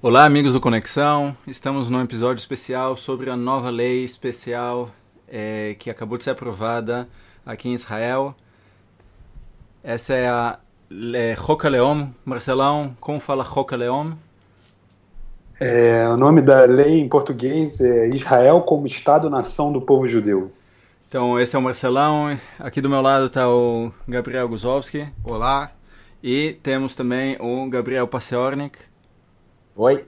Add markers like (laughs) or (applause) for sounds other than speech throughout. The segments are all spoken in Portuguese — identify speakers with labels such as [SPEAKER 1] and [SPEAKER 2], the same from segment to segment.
[SPEAKER 1] Olá, amigos do Conexão. Estamos num episódio especial sobre a nova lei especial é, que acabou de ser aprovada aqui em Israel. Essa é a é, Roca Leom. Marcelão, como fala Roca Leom?
[SPEAKER 2] É, o nome da lei em português é Israel como Estado-nação do povo judeu.
[SPEAKER 1] Então, esse é o Marcelão. Aqui do meu lado está o Gabriel Guzowski.
[SPEAKER 3] Olá.
[SPEAKER 1] E temos também o Gabriel Passeornik.
[SPEAKER 4] Oi.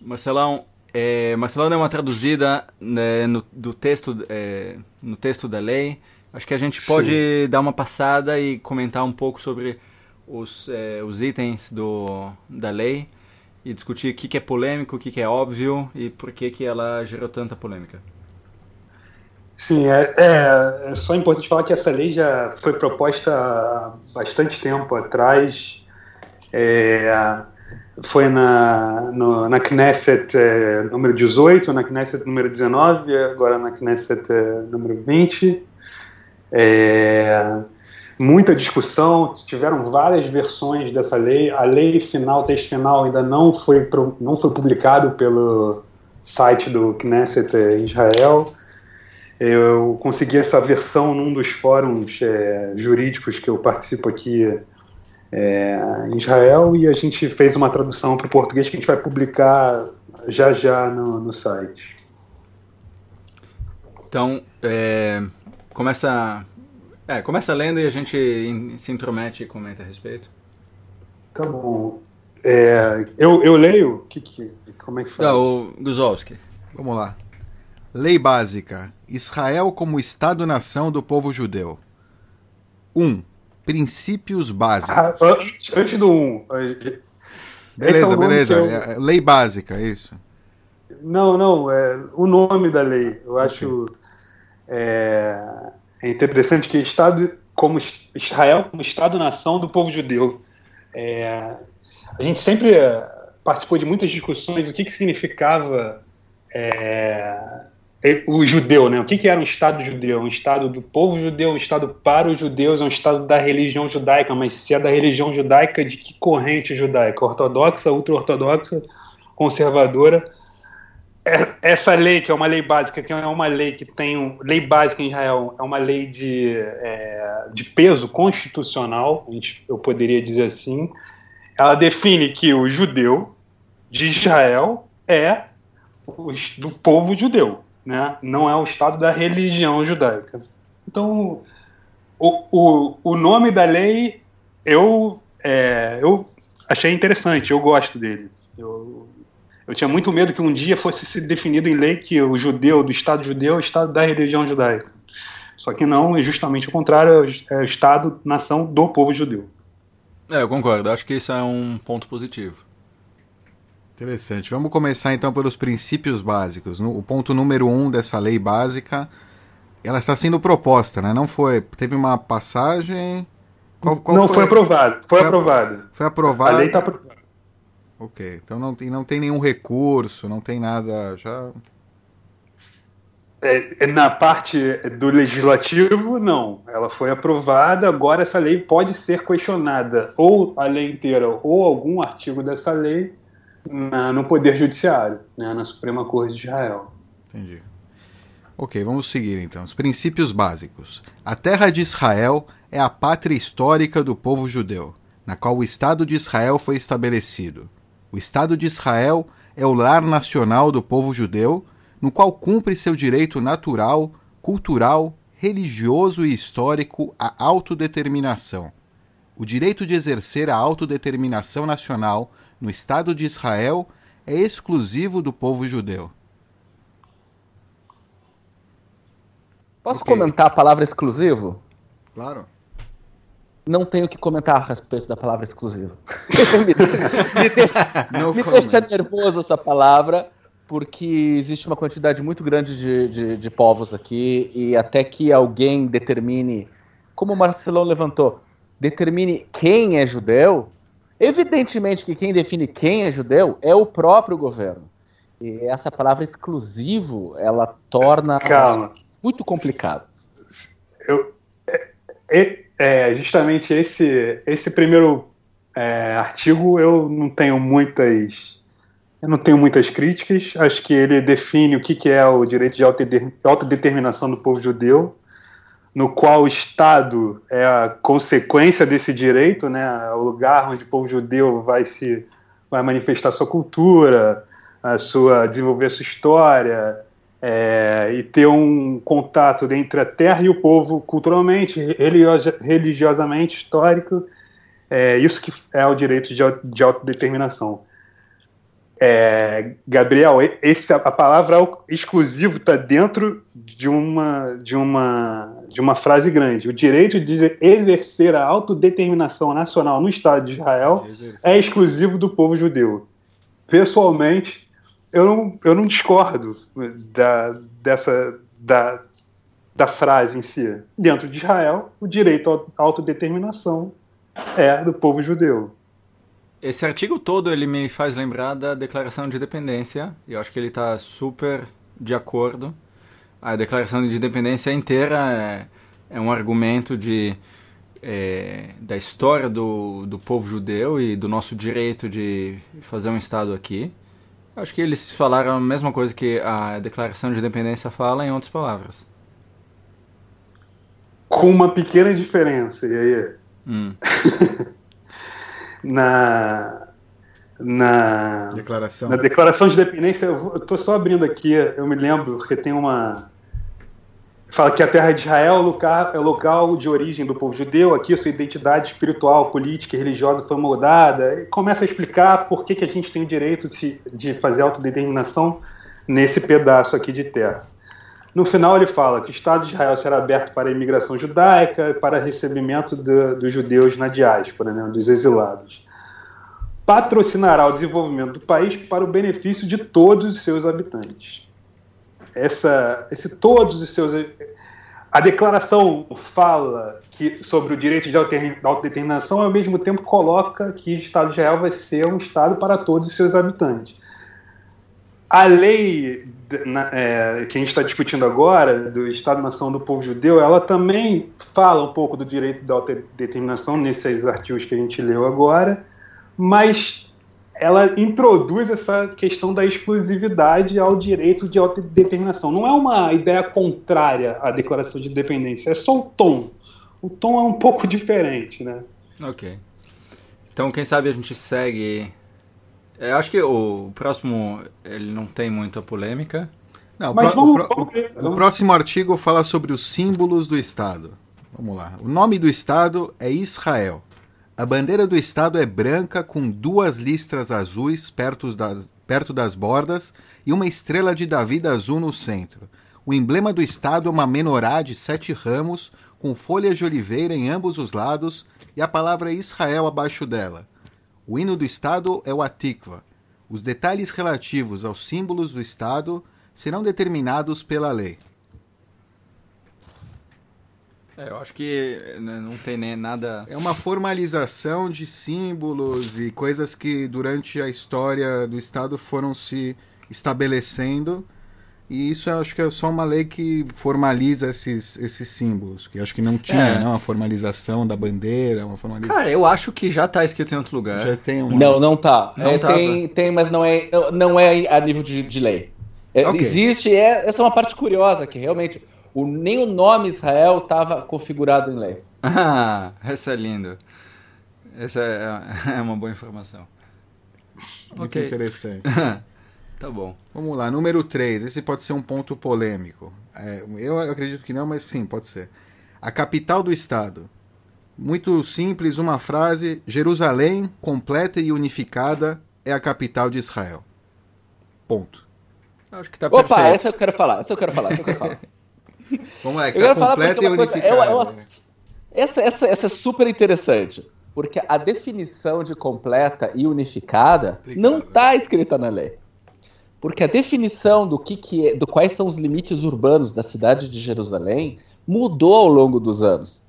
[SPEAKER 1] Marcelão, é, Marcelão deu uma traduzida né, no, do texto, é, no texto da lei. Acho que a gente pode Sim. dar uma passada e comentar um pouco sobre os, é, os itens do, da lei e discutir o que, que é polêmico, o que, que é óbvio e por que, que ela gerou tanta polêmica.
[SPEAKER 2] Sim, é, é, é, só importante falar que essa lei já foi proposta há bastante tempo atrás. É, foi na, no, na Knesset é, número 18, na Knesset número 19, agora na Knesset é, número 20. É, muita discussão, tiveram várias versões dessa lei. A lei final, texto final, ainda não foi, não foi publicado pelo site do Knesset Israel. Eu consegui essa versão num dos fóruns jurídicos que eu participo aqui é, em Israel e a gente fez uma tradução para o português que a gente vai publicar já já no, no site.
[SPEAKER 1] Então, é, começa, é, começa lendo e a gente se intromete e comenta a respeito.
[SPEAKER 2] Tá bom. É, eu, eu leio? Que, que, como é que fala?
[SPEAKER 1] Não, o Guzowski.
[SPEAKER 3] Vamos lá. Lei básica. Israel como Estado-nação do povo judeu. 1. Um, princípios básicos. Ah,
[SPEAKER 2] antes do 1. Um.
[SPEAKER 3] Beleza, é beleza. Eu... É, lei básica, é isso.
[SPEAKER 2] Não, não. É o nome da lei. Eu acho é, é interessante que Estado como Israel como Estado-nação do povo judeu. É, a gente sempre participou de muitas discussões o que, que significava é, o judeu, né? O que, que era um Estado judeu? Um Estado do povo judeu, um Estado para os judeus, é um Estado da religião judaica, mas se é da religião judaica, de que corrente judaica? Ortodoxa, ultra-ortodoxa, conservadora? É, essa lei, que é uma lei básica, que é uma lei que tem. Um, lei básica em Israel é uma lei de, é, de peso constitucional, eu poderia dizer assim. Ela define que o judeu de Israel é do povo judeu né? não é o Estado da religião judaica. Então, o, o, o nome da lei eu, é, eu achei interessante, eu gosto dele. Eu, eu tinha muito medo que um dia fosse se definido em lei que o judeu, do Estado judeu, é o Estado da religião judaica. Só que não, é justamente o contrário, é o Estado, nação do povo judeu.
[SPEAKER 1] É, eu concordo, acho que isso é um ponto positivo.
[SPEAKER 3] Interessante. Vamos começar então pelos princípios básicos. O ponto número um dessa lei básica, ela está sendo proposta, né? Não foi. Teve uma passagem.
[SPEAKER 2] Qual, qual não foi, foi aprovado. Foi, foi aprovado.
[SPEAKER 3] Foi aprovado.
[SPEAKER 2] A lei está aprovada.
[SPEAKER 3] Ok. Então não, não tem nenhum recurso, não tem nada já.
[SPEAKER 2] É, é, na parte do legislativo, não. Ela foi aprovada, agora essa lei pode ser questionada, ou a lei inteira, ou algum artigo dessa lei, na, no Poder Judiciário, né, na Suprema Corte de Israel.
[SPEAKER 3] Entendi. Ok, vamos seguir então. Os princípios básicos. A terra de Israel é a pátria histórica do povo judeu, na qual o Estado de Israel foi estabelecido. O Estado de Israel é o lar nacional do povo judeu, no qual cumpre seu direito natural, cultural, religioso e histórico à autodeterminação. O direito de exercer a autodeterminação nacional no Estado de Israel é exclusivo do povo judeu.
[SPEAKER 4] Posso okay. comentar a palavra exclusivo?
[SPEAKER 3] Claro.
[SPEAKER 4] Não tenho que comentar a respeito da palavra exclusivo. me, (laughs) me, deixa, me deixa, nervoso essa palavra, porque existe uma quantidade muito grande de, de, de povos aqui, e até que alguém determine, como o Marcelão levantou, determine quem é judeu, Evidentemente que quem define quem é judeu é o próprio governo. E essa palavra exclusivo, ela torna
[SPEAKER 2] Calma.
[SPEAKER 4] muito complicado.
[SPEAKER 2] Eu, é, é, é, justamente esse, esse primeiro é, artigo eu não tenho muitas Eu não tenho muitas críticas. Acho que ele define o que, que é o direito de autodeterminação do povo judeu, no qual o Estado é a consequência desse direito, né? O lugar onde o povo judeu vai se vai manifestar sua cultura, a sua desenvolver sua história é, e ter um contato entre a terra e o povo culturalmente, religiosamente, histórico. É isso que é o direito de, de autodeterminação. É, Gabriel, esse, a palavra exclusivo está dentro de uma, de, uma, de uma frase grande. O direito de exercer a autodeterminação nacional no Estado de Israel é exclusivo do povo judeu. Pessoalmente, eu não, eu não discordo da, dessa, da, da frase em si. Dentro de Israel, o direito à autodeterminação é do povo judeu.
[SPEAKER 1] Esse artigo todo ele me faz lembrar da Declaração de Independência. E eu acho que ele está super de acordo. A Declaração de Independência inteira é, é um argumento de é, da história do, do povo judeu e do nosso direito de fazer um Estado aqui. Eu acho que eles falaram a mesma coisa que a Declaração de Independência fala, em outras palavras.
[SPEAKER 2] Com uma pequena diferença, e aí? Hum. (laughs) na, na
[SPEAKER 3] declaração.
[SPEAKER 2] na declaração de dependência, eu estou só abrindo aqui, eu me lembro, porque tem uma. Fala que a terra de Israel é o local, é o local de origem do povo judeu, aqui a sua identidade espiritual, política e religiosa foi moldada, e começa a explicar por que, que a gente tem o direito de, de fazer autodeterminação nesse pedaço aqui de terra. No final, ele fala que o Estado de Israel será aberto para a imigração judaica e para recebimento de, dos judeus na diáspora, né, dos exilados. Patrocinará o desenvolvimento do país para o benefício de todos os seus habitantes. Essa, esse todos os seus. A declaração fala que, sobre o direito de autodeterminação, ao mesmo tempo coloca que o Estado de Israel vai ser um Estado para todos os seus habitantes. A lei na, é, que a gente está discutindo agora, do Estado-nação do povo judeu, ela também fala um pouco do direito da autodeterminação nesses artigos que a gente leu agora, mas ela introduz essa questão da exclusividade ao direito de autodeterminação. Não é uma ideia contrária à declaração de independência, é só o tom. O tom é um pouco (laughs) diferente, né?
[SPEAKER 1] Ok. Então, quem sabe a gente segue eu acho que o próximo ele não tem muita polêmica.
[SPEAKER 3] Não, Mas o, vamos, vamos o, o, próximo artigo fala sobre os símbolos do Estado. Vamos lá. O nome do Estado é Israel. A bandeira do Estado é branca com duas listras azuis perto das, perto das bordas e uma estrela de Davi azul no centro. O emblema do Estado é uma menorá de sete ramos com folhas de oliveira em ambos os lados e a palavra Israel abaixo dela. O hino do Estado é o Atikva. Os detalhes relativos aos símbolos do Estado serão determinados pela lei.
[SPEAKER 1] É, eu acho que né, não tem nem nada.
[SPEAKER 3] É uma formalização de símbolos e coisas que durante a história do Estado foram se estabelecendo e isso eu acho que é só uma lei que formaliza esses, esses símbolos, que acho que não tinha, é. né? Uma formalização da bandeira, uma formalização...
[SPEAKER 1] Cara, eu acho que já tá escrito em outro lugar.
[SPEAKER 3] Já tem uma...
[SPEAKER 4] Não, não tá. Não é, tem, tem, mas não é, não é a nível de, de lei. É, okay. Existe, é, essa é uma parte curiosa, que realmente o, nem o nome Israel estava configurado em lei.
[SPEAKER 1] Ah, (laughs) essa é lindo. Essa é, é uma boa informação.
[SPEAKER 3] Muito okay. interessante. (laughs)
[SPEAKER 1] Tá bom.
[SPEAKER 3] Vamos lá, número 3. Esse pode ser um ponto polêmico. É, eu acredito que não, mas sim, pode ser. A capital do estado. Muito simples, uma frase: Jerusalém, completa e unificada, é a capital de Israel. Ponto.
[SPEAKER 1] Acho que tá Opa,
[SPEAKER 4] perfeito. essa eu quero falar, essa eu quero falar, essa eu quero falar. (laughs)
[SPEAKER 3] Vamos lá, que tá completa e unificada. eu, eu,
[SPEAKER 4] essa, essa, essa é super interessante, porque a definição de completa e unificada Obrigado. não está escrita na lei. Porque a definição do que, que é, do quais são os limites urbanos da cidade de Jerusalém mudou ao longo dos anos.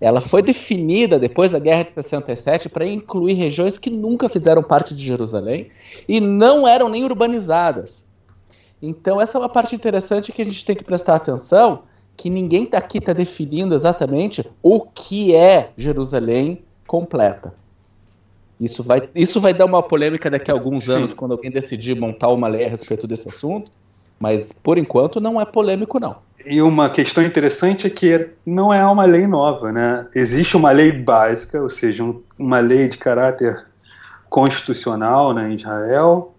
[SPEAKER 4] Ela foi definida depois da Guerra de 67 para incluir regiões que nunca fizeram parte de Jerusalém e não eram nem urbanizadas. Então essa é uma parte interessante que a gente tem que prestar atenção, que ninguém tá aqui está definindo exatamente o que é Jerusalém completa. Isso vai, isso vai dar uma polêmica daqui a alguns Sim. anos, quando alguém decidir montar uma lei a respeito desse assunto, mas por enquanto não é polêmico, não.
[SPEAKER 2] E uma questão interessante é que não é uma lei nova, né? Existe uma lei básica, ou seja, um, uma lei de caráter constitucional né, em Israel,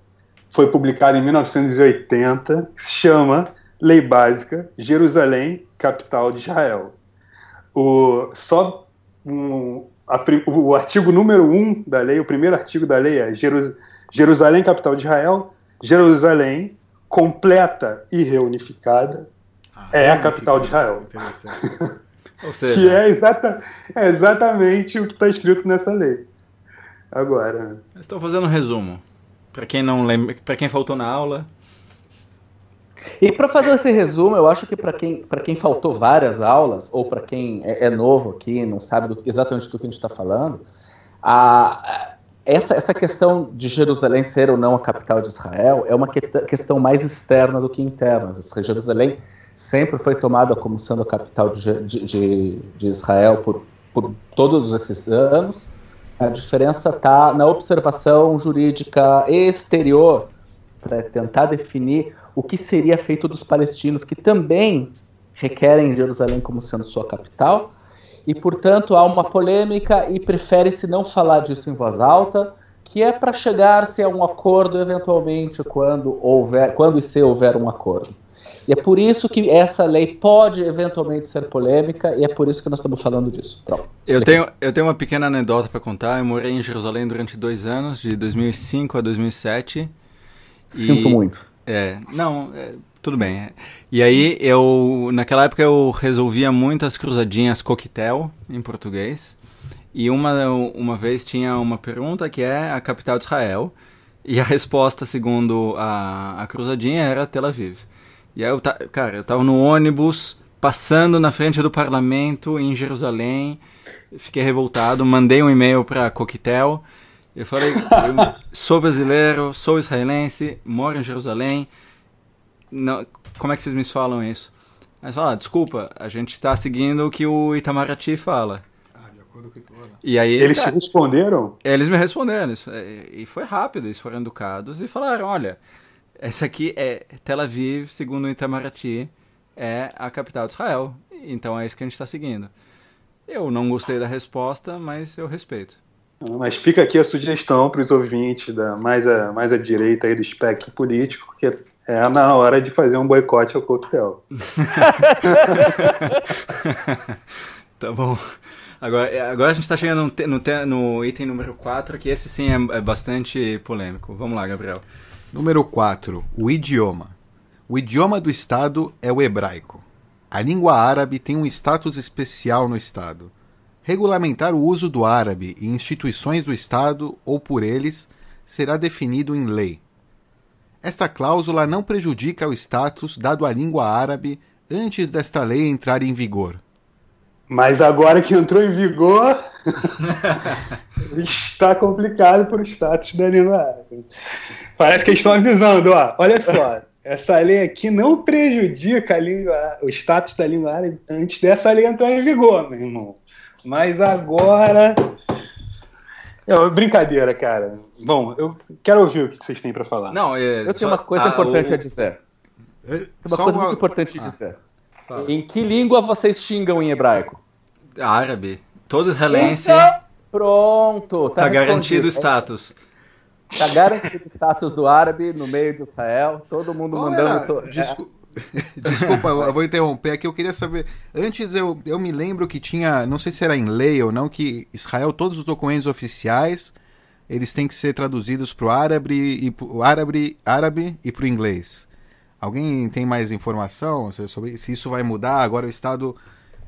[SPEAKER 2] foi publicada em 1980, que se chama Lei Básica Jerusalém, capital de Israel. O, só um, a, o artigo número 1 um da lei, o primeiro artigo da lei é Jerus, Jerusalém, capital de Israel, Jerusalém, completa e reunificada, ah, é a capital de Israel. Ou seja, (laughs) que é, exata, é exatamente o que está escrito nessa lei. Agora.
[SPEAKER 1] Estou fazendo um resumo. Para quem não lembra, para quem faltou na aula.
[SPEAKER 4] E para fazer esse resumo, eu acho que para quem, quem faltou várias aulas, ou para quem é, é, novo aqui, não sabe do, exatamente do que a gente está falando, a, essa, essa questão de Jerusalém ser ou não a capital de Israel é uma que, questão mais externa do que interna. Jerusalém sempre foi tomada como sendo a capital de, de, de Israel por, por todos esses anos, a diferença está na observação jurídica exterior, para tentar definir o que seria feito dos palestinos, que também requerem Jerusalém como sendo sua capital, e portanto há uma polêmica e prefere-se não falar disso em voz alta, que é para chegar-se a um acordo eventualmente quando houver, quando e se houver um acordo. E é por isso que essa lei pode eventualmente ser polêmica e é por isso que nós estamos falando disso. Pronto,
[SPEAKER 1] eu, tenho, eu tenho uma pequena anedota para contar. Eu morei em Jerusalém durante dois anos, de 2005 a 2007.
[SPEAKER 4] Sinto e, muito.
[SPEAKER 1] É, não, é, tudo bem. E aí eu, naquela época eu resolvia muitas cruzadinhas coquetel em português. E uma, uma vez tinha uma pergunta que é a capital de Israel. E a resposta, segundo a, a cruzadinha, era Tel Aviv. E aí eu, cara, eu tava no ônibus, passando na frente do parlamento em Jerusalém, fiquei revoltado, mandei um e-mail para Coquetel, eu falei, eu sou brasileiro, sou israelense, moro em Jerusalém, não, como é que vocês me falam isso? Aí fala, ah, desculpa, a gente está seguindo o que o Itamaraty fala. Ah, de acordo com o que
[SPEAKER 2] E aí, eles tá, te responderam?
[SPEAKER 1] Eles me responderam, e foi rápido, eles foram educados e falaram, olha, essa aqui é Tel Aviv, segundo o Itamaraty, é a capital de Israel. Então é isso que a gente está seguindo. Eu não gostei da resposta, mas eu respeito.
[SPEAKER 2] Mas fica aqui a sugestão para os ouvintes da mais a, mais à direita aí do espectro político, que é na hora de fazer um boicote ao coquetel. (laughs)
[SPEAKER 1] tá bom. Agora, agora a gente está chegando no, no, no, item número 4, que esse sim é, é bastante polêmico. Vamos lá, Gabriel.
[SPEAKER 3] Número 4. O idioma. O idioma do Estado é o hebraico. A língua árabe tem um status especial no Estado. Regulamentar o uso do árabe em instituições do Estado ou por eles será definido em lei. Esta cláusula não prejudica o status dado à língua árabe antes desta lei entrar em vigor.
[SPEAKER 2] Mas agora que entrou em vigor, (laughs) está complicado por status da língua árabe. Parece que eles estão avisando, ó, olha só, essa lei aqui não prejudica língua, o status da língua árabe antes dessa lei entrar em vigor, meu irmão. Mas agora. É brincadeira, cara. Bom, eu quero ouvir o que vocês têm para falar.
[SPEAKER 4] Não, é, eu tenho uma coisa importante o... a dizer. É, uma coisa uma... muito importante a ah. dizer. Fala. Em que língua vocês xingam em hebraico?
[SPEAKER 1] Árabe. Todo israelense.
[SPEAKER 4] Então, pronto.
[SPEAKER 1] Tá, tá garantido o status.
[SPEAKER 4] Tá garantido o status do árabe no meio do Israel. Todo mundo Qual mandando. To...
[SPEAKER 3] Desculpa, é. (laughs) Desculpa, eu vou interromper aqui. Eu queria saber. Antes eu, eu me lembro que tinha. Não sei se era em lei ou não, que Israel, todos os documentos oficiais eles têm que ser traduzidos para o árabe e pro árabe, árabe e para o inglês. Alguém tem mais informação sobre se isso vai mudar? Agora o Estado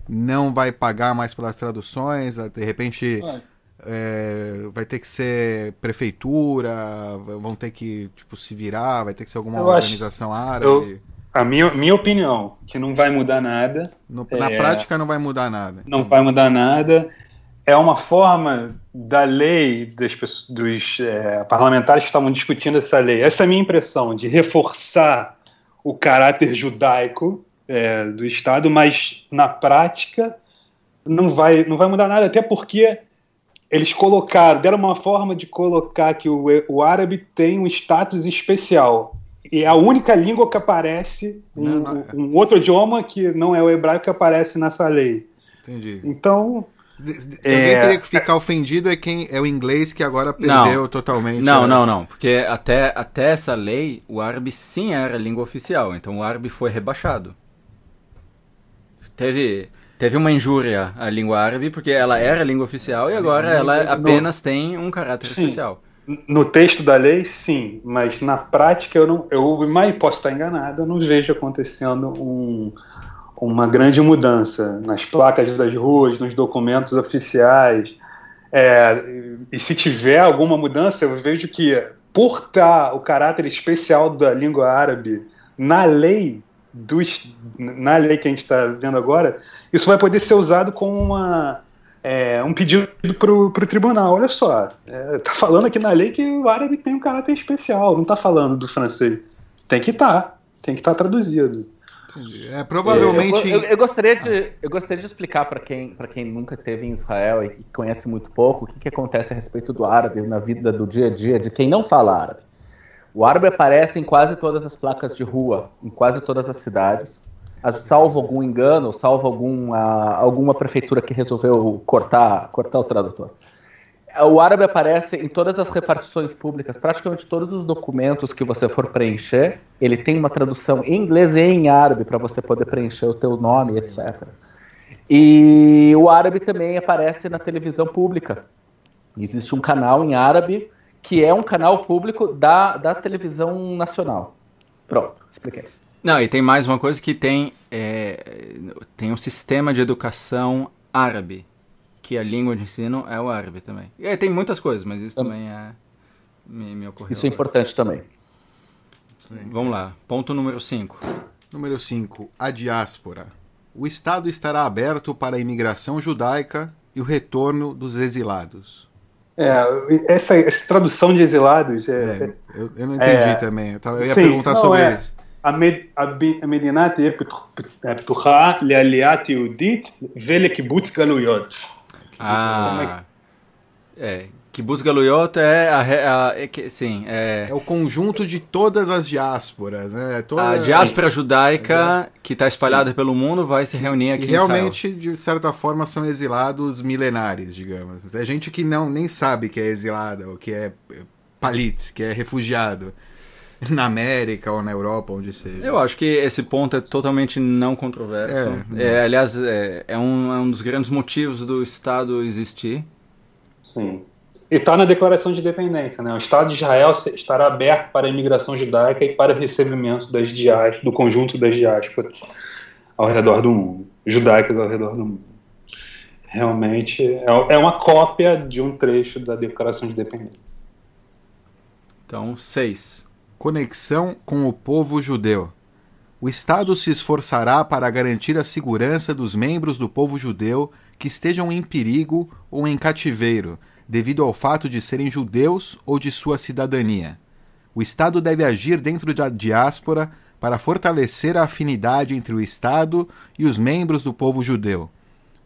[SPEAKER 3] não vai pagar mais pelas traduções, de repente é, vai ter que ser prefeitura, vão ter que tipo, se virar, vai ter que ser alguma eu organização acho, árabe.
[SPEAKER 2] Eu, a minha, minha opinião, que não vai mudar nada.
[SPEAKER 3] No, na é, prática não vai mudar nada.
[SPEAKER 2] Não vai mudar nada. É uma forma da lei das, dos é, parlamentares que estavam discutindo essa lei. Essa é a minha impressão, de reforçar o caráter judaico é, do Estado, mas na prática não vai, não vai mudar nada, até porque eles colocaram, deram uma forma de colocar que o, o árabe tem um status especial. E é a única língua que aparece, um, não, não. É. um outro idioma que não é o hebraico que aparece nessa lei.
[SPEAKER 3] Entendi.
[SPEAKER 2] Então,
[SPEAKER 3] se alguém é... teria que ficar ofendido é quem é o inglês que agora perdeu
[SPEAKER 1] não.
[SPEAKER 3] totalmente.
[SPEAKER 1] Não, a... não, não. Porque até, até essa lei, o árabe sim era língua oficial. Então o árabe foi rebaixado. Teve teve uma injúria à língua árabe porque ela era língua oficial e agora ela apenas tem um caráter sim. especial.
[SPEAKER 2] No texto da lei, sim, mas na prática eu não, eu mas posso estar enganado, eu não vejo acontecendo um, uma grande mudança nas placas das ruas, nos documentos oficiais. É, e se tiver alguma mudança, eu vejo que por estar o caráter especial da língua árabe na lei dos, na lei que a gente está vendo agora, isso vai poder ser usado como uma, é, um pedido para o tribunal. Olha só, está é, tá falando aqui na lei que o árabe tem um caráter especial, não está falando do francês. Tem que estar, tá, tem que estar tá traduzido.
[SPEAKER 3] É, provavelmente.
[SPEAKER 4] Eu, eu, eu, gostaria de, eu gostaria de explicar para quem, quem nunca esteve em Israel e conhece muito pouco o que, que acontece a respeito do árabe na vida do dia a dia de quem não fala árabe. O árabe aparece em quase todas as placas de rua, em quase todas as cidades. Salvo algum engano, salvo algum, alguma prefeitura que resolveu cortar, cortar o tradutor. O árabe aparece em todas as repartições públicas, praticamente todos os documentos que você for preencher, ele tem uma tradução em inglês e em árabe para você poder preencher o teu nome, etc. E o árabe também aparece na televisão pública. Existe um canal em árabe que é um canal público da, da televisão nacional. Pronto, expliquei.
[SPEAKER 1] Não, e tem mais uma coisa que tem, é, tem um sistema de educação árabe, que a língua de ensino é o árabe também. E tem muitas coisas, mas isso também é, me, me ocorreu.
[SPEAKER 4] Isso é importante também.
[SPEAKER 1] Vamos lá, ponto número 5.
[SPEAKER 3] Número 5, a diáspora. O Estado estará aberto para a imigração judaica e o retorno dos exilados.
[SPEAKER 2] É, essa, essa, tradução de exilados. É, é
[SPEAKER 3] eu, eu, não entendi é, também. Eu, tava, eu ia sim, perguntar sobre é, isso.
[SPEAKER 2] המדינה תהיה פתוחה לעליית יהודית ולקיבוץ גלויות.
[SPEAKER 1] Ah, é. Kibbutz Galuyot é, a, a, é, sim, é...
[SPEAKER 3] é o conjunto de todas as diásporas, né? Toda...
[SPEAKER 1] A diáspora judaica que está espalhada sim. pelo mundo vai se reunir aqui
[SPEAKER 3] que realmente, de certa forma, são exilados milenares, digamos. É gente que não nem sabe que é exilada, ou que é palit, que é refugiado (laughs) na América ou na Europa, onde seja.
[SPEAKER 1] Eu acho que esse ponto é totalmente não controverso. É, é aliás, é, é, um, é um dos grandes motivos do Estado existir.
[SPEAKER 2] Sim. E está na Declaração de Independência, né? O Estado de Israel estará aberto para a imigração judaica e para o recebimento das diásporas, do conjunto das diásporas ao redor do mundo, judaicas ao redor do mundo. Realmente é, é uma cópia de um trecho da Declaração de Independência.
[SPEAKER 1] Então, seis.
[SPEAKER 3] Conexão com o povo judeu. O Estado se esforçará para garantir a segurança dos membros do povo judeu que estejam em perigo ou em cativeiro devido ao fato de serem judeus ou de sua cidadania. O Estado deve agir dentro da diáspora para fortalecer a afinidade entre o Estado e os membros do povo judeu.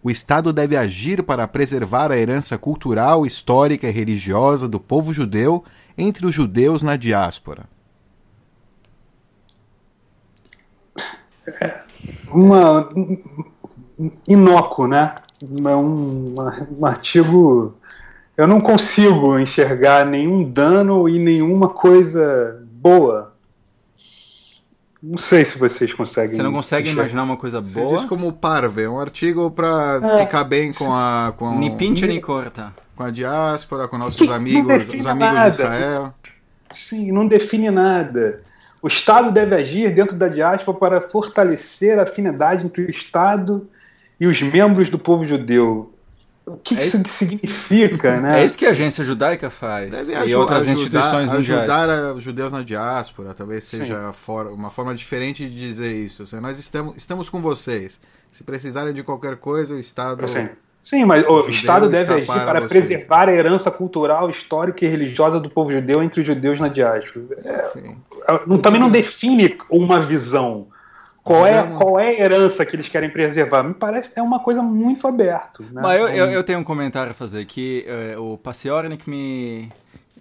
[SPEAKER 3] O Estado deve agir para preservar a herança cultural, histórica e religiosa do povo judeu entre os judeus na diáspora.
[SPEAKER 2] Uma inócuo, né? É um, um artigo eu não consigo enxergar nenhum dano e nenhuma coisa boa. Não sei se vocês conseguem.
[SPEAKER 1] Você não consegue enxergar. imaginar uma coisa boa?
[SPEAKER 3] Você diz como parve, é um artigo para é. ficar bem com a. Com
[SPEAKER 1] nem pincha nem corta.
[SPEAKER 3] Com a diáspora, com nossos amigos, os amigos nada. de Israel.
[SPEAKER 2] Sim, não define nada. O Estado deve agir dentro da diáspora para fortalecer a afinidade entre o Estado e os membros do povo judeu o que, é isso que significa, né?
[SPEAKER 1] É isso que a agência judaica faz. Deve e outras ajudar, instituições
[SPEAKER 3] mundiais. Ajudar os judeus na diáspora, talvez seja for, uma forma diferente de dizer isso. Seja, nós estamos, estamos com vocês. Se precisarem de qualquer coisa, o Estado.
[SPEAKER 2] Sim, Sim mas o, Estado deve agir para, para preservar a herança cultural, histórica e religiosa do povo judeu entre os judeus na diáspora. É, é não, também não define uma visão Qual é, qual é a herança que eles querem preservar? Me parece é uma coisa muito aberta. Né?
[SPEAKER 1] Mas eu, eu, eu, tenho um comentário a fazer, que uh, o Paciornik me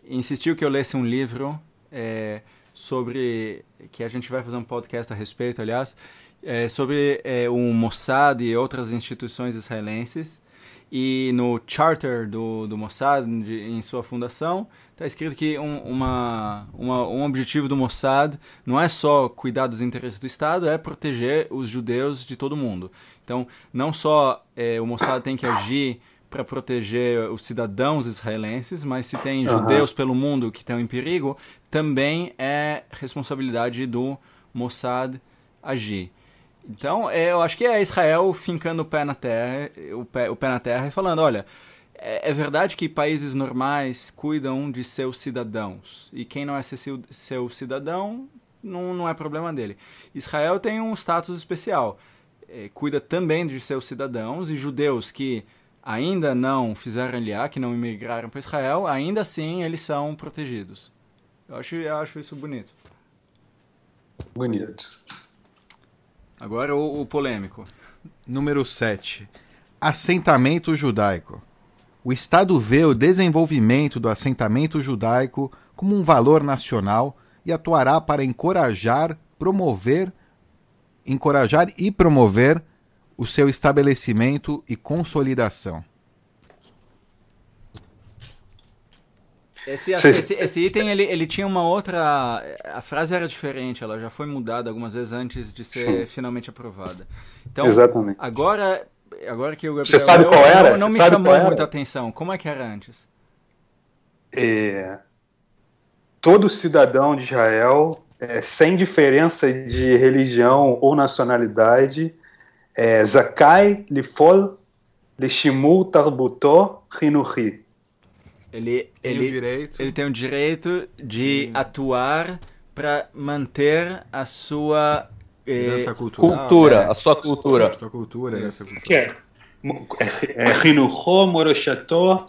[SPEAKER 1] insistiu que eu lesse um livro é, sobre, que a gente vai fazer um podcast a respeito, aliás, é, sobre é, o Mossad e outras instituições israelenses, e no charter do, do Mossad, de, em sua fundação, está escrito que um, uma, uma, um objetivo do Mossad não é só cuidar dos interesses do Estado, é proteger os judeus de todo mundo. Então, não só é, o Mossad tem que agir para proteger os cidadãos israelenses, mas se tem uhum. judeus pelo mundo que estão em perigo, também é responsabilidade do Mossad agir. Então, é, eu acho que é Israel fincando o pé na terra, o pé, o pé na terra e falando, olha, é, é, verdade que países normais cuidam de seus cidadãos. E quem não é seu, seu cidadão, não, não é problema dele. Israel tem um status especial. É, cuida também de seus cidadãos e judeus que ainda não fizeram aliá, que não imigraram para Israel, ainda assim eles são protegidos. Eu acho, eu acho isso bonito.
[SPEAKER 2] Bonito.
[SPEAKER 1] Agora o, o polêmico.
[SPEAKER 3] Número 7. Assentamento judaico. O Estado vê o desenvolvimento do assentamento judaico como um valor nacional e atuará para encorajar, promover, encorajar e promover o seu estabelecimento e consolidação.
[SPEAKER 1] Esse, esse, esse, item ele, ele tinha uma outra. A frase era diferente, ela já foi mudada algumas vezes antes de ser Sim. finalmente aprovada. Então,
[SPEAKER 2] Exatamente.
[SPEAKER 1] agora, agora que o
[SPEAKER 2] Gabriel. Você sabe qual era?
[SPEAKER 1] Não, não me chamou muita atenção. Como é que era antes?
[SPEAKER 2] É, todo cidadão de Israel, é, sem diferença de religião ou nacionalidade, é, Zakai Lifol Lishimur Tarbuto Hinuhi
[SPEAKER 1] ele, tem ele, o direito. ele tem o direito de hum. atuar para manter a sua
[SPEAKER 4] eh, cultura, é. a sua cultura. A
[SPEAKER 3] sua cultura, essa cultura.
[SPEAKER 2] Que é, é, Rinuho, Moroshato,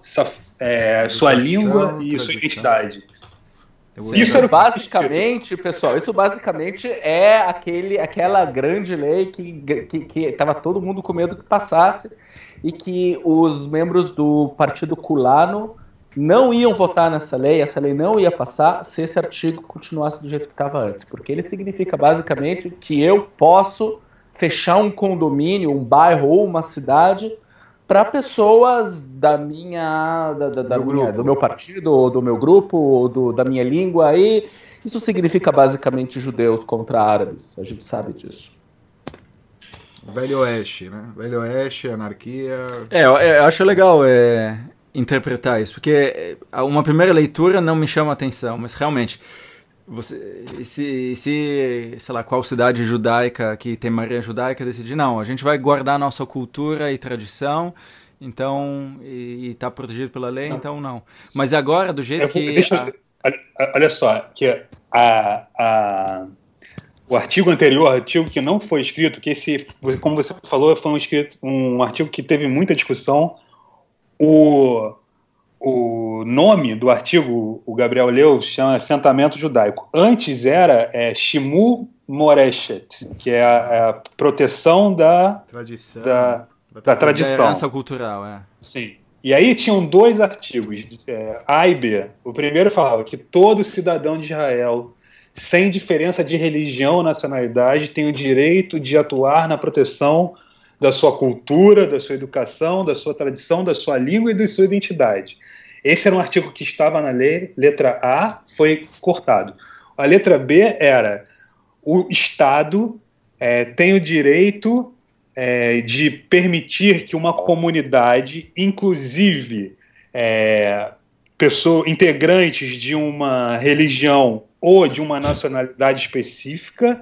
[SPEAKER 2] é, sua língua e sua identidade.
[SPEAKER 4] Isso era basicamente, pessoal, isso basicamente é aquele, aquela grande lei que, que, que tava todo mundo com medo que passasse e que os membros do Partido Culano não iam votar nessa lei, essa lei não ia passar se esse artigo continuasse do jeito que estava antes, porque ele significa basicamente que eu posso fechar um condomínio, um bairro ou uma cidade para pessoas da minha, da, da, da minha do meu partido, ou do meu grupo, ou do, da minha língua. E isso significa basicamente judeus contra árabes. A gente sabe disso.
[SPEAKER 3] Velho Oeste, né? Velho Oeste, anarquia.
[SPEAKER 1] É, eu, eu acho legal. É, interpretar isso, porque eh, uma primeira leitura não me chama atenção, mas realmente você, se, se, sei lá, qual cidade judaica que tem Maria judaica decidir, não, a gente vai guardar nossa cultura e tradição, então, e está protegido pela lei, não. então não. Mas agora, do jeito que...
[SPEAKER 2] Deixa, a... Olha só, que a, a, o artigo anterior, artigo que não foi escrito, que esse, como você falou, foi um, escrito, um artigo que teve muita discussão, o, o nome do artigo, o Gabriel leu, chama Assentamento Judaico. Antes era é, Shimu Moreshet, que é a, é a proteção da
[SPEAKER 3] tradição.
[SPEAKER 2] Da, da, tradição.
[SPEAKER 1] herança cultural, é.
[SPEAKER 2] Sim. E aí tinham dois artigos, é, A e B. O primeiro falava que todo cidadão de Israel, sem diferença de religião ou nacionalidade, tem o direito de atuar na proteção da sua cultura, da sua educação, da sua tradição, da sua língua e da sua identidade. Esse era um artigo que estava na lei, letra A foi cortado. A letra B era o Estado é, tem o direito é, de permitir que uma comunidade, inclusive é, pessoas integrantes de uma religião ou de uma nacionalidade específica,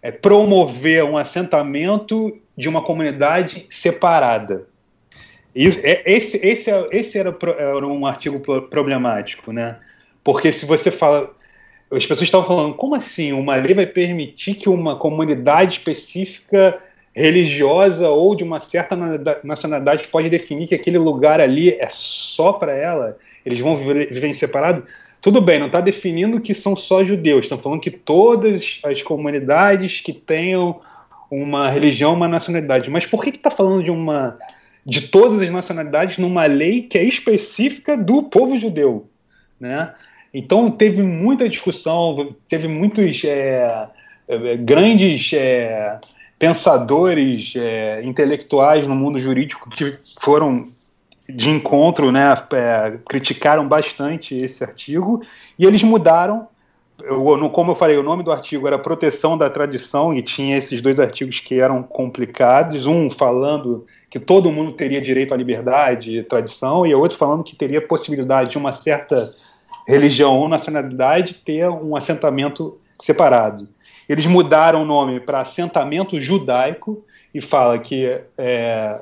[SPEAKER 2] é, promover um assentamento de uma comunidade separada. É, esse, esse, é, esse era, era um artigo problemático, né? Porque se você fala. As pessoas estavam falando, como assim? Uma lei vai permitir que uma comunidade específica religiosa ou de uma certa nacionalidade pode definir que aquele lugar ali é só para ela? Eles vão viver, viver separado? Tudo bem, não está definindo que são só judeus, estão falando que todas as comunidades que tenham uma religião, uma nacionalidade. Mas por que está falando de uma de todas as nacionalidades numa lei que é específica do povo judeu, né? Então teve muita discussão, teve muitos é, é, grandes é, pensadores é, intelectuais no mundo jurídico que foram de encontro, né, é, criticaram bastante esse artigo e eles mudaram eu, como eu falei, o nome do artigo era Proteção da Tradição e tinha esses dois artigos que eram complicados, um falando que todo mundo teria direito à liberdade e tradição e outro falando que teria possibilidade de uma certa religião ou nacionalidade ter um assentamento separado. Eles mudaram o nome para assentamento judaico e fala que é,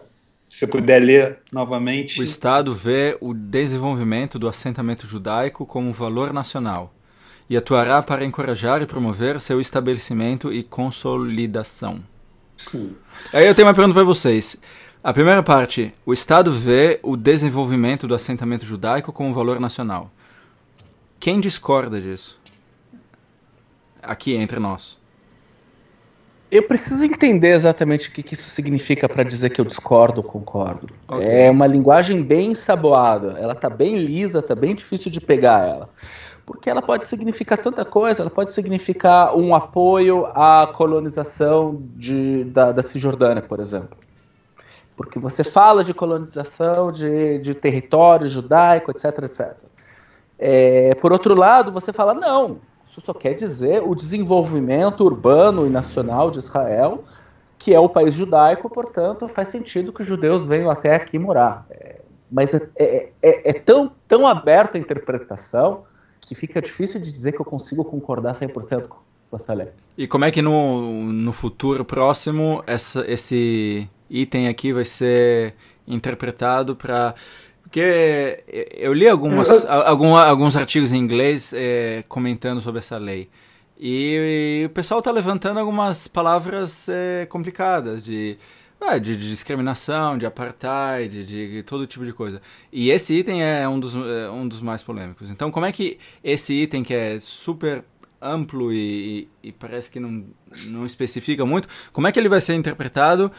[SPEAKER 2] se puder ler novamente.
[SPEAKER 1] O Estado vê o desenvolvimento do assentamento judaico como um valor nacional e atuará para encorajar e promover seu estabelecimento e consolidação. Sim. Aí eu tenho uma pergunta para vocês. A primeira parte, o Estado vê o desenvolvimento do assentamento judaico como um valor nacional. Quem discorda disso? Aqui entre nós.
[SPEAKER 4] Eu preciso entender exatamente o que, isso significa para dizer que eu discordo ou concordo. Okay. É uma linguagem bem saboada. Ela tá bem lisa, tá bem difícil de pegar ela porque ela pode significar tanta coisa, ela pode significar um apoio à colonização de, da, da Cisjordânia, por exemplo. Porque você fala de colonização de, de território judaico, etc, etc. É, por outro lado, você fala, não, isso só quer dizer o desenvolvimento urbano e nacional de Israel, que é o país judaico, portanto, faz sentido que os judeus venham até aqui morar. É, mas é, é, é, é tão, tão aberta a interpretação que fica difícil de dizer que eu consigo concordar 100% com essa lei.
[SPEAKER 1] E como é que no, no futuro próximo essa, esse item aqui vai ser interpretado para porque eu li algumas, algum, alguns artigos em inglês é, comentando sobre essa lei. E, e, o pessoal está levantando algumas palavras é, complicadas de é, de, de, discriminação, de apartheid, de, de, todo tipo de coisa. E esse item é um dos, é um dos mais polêmicos. Então, como é que esse item, que é super amplo e, e, e, parece que não, não especifica muito, como é que ele vai ser interpretado?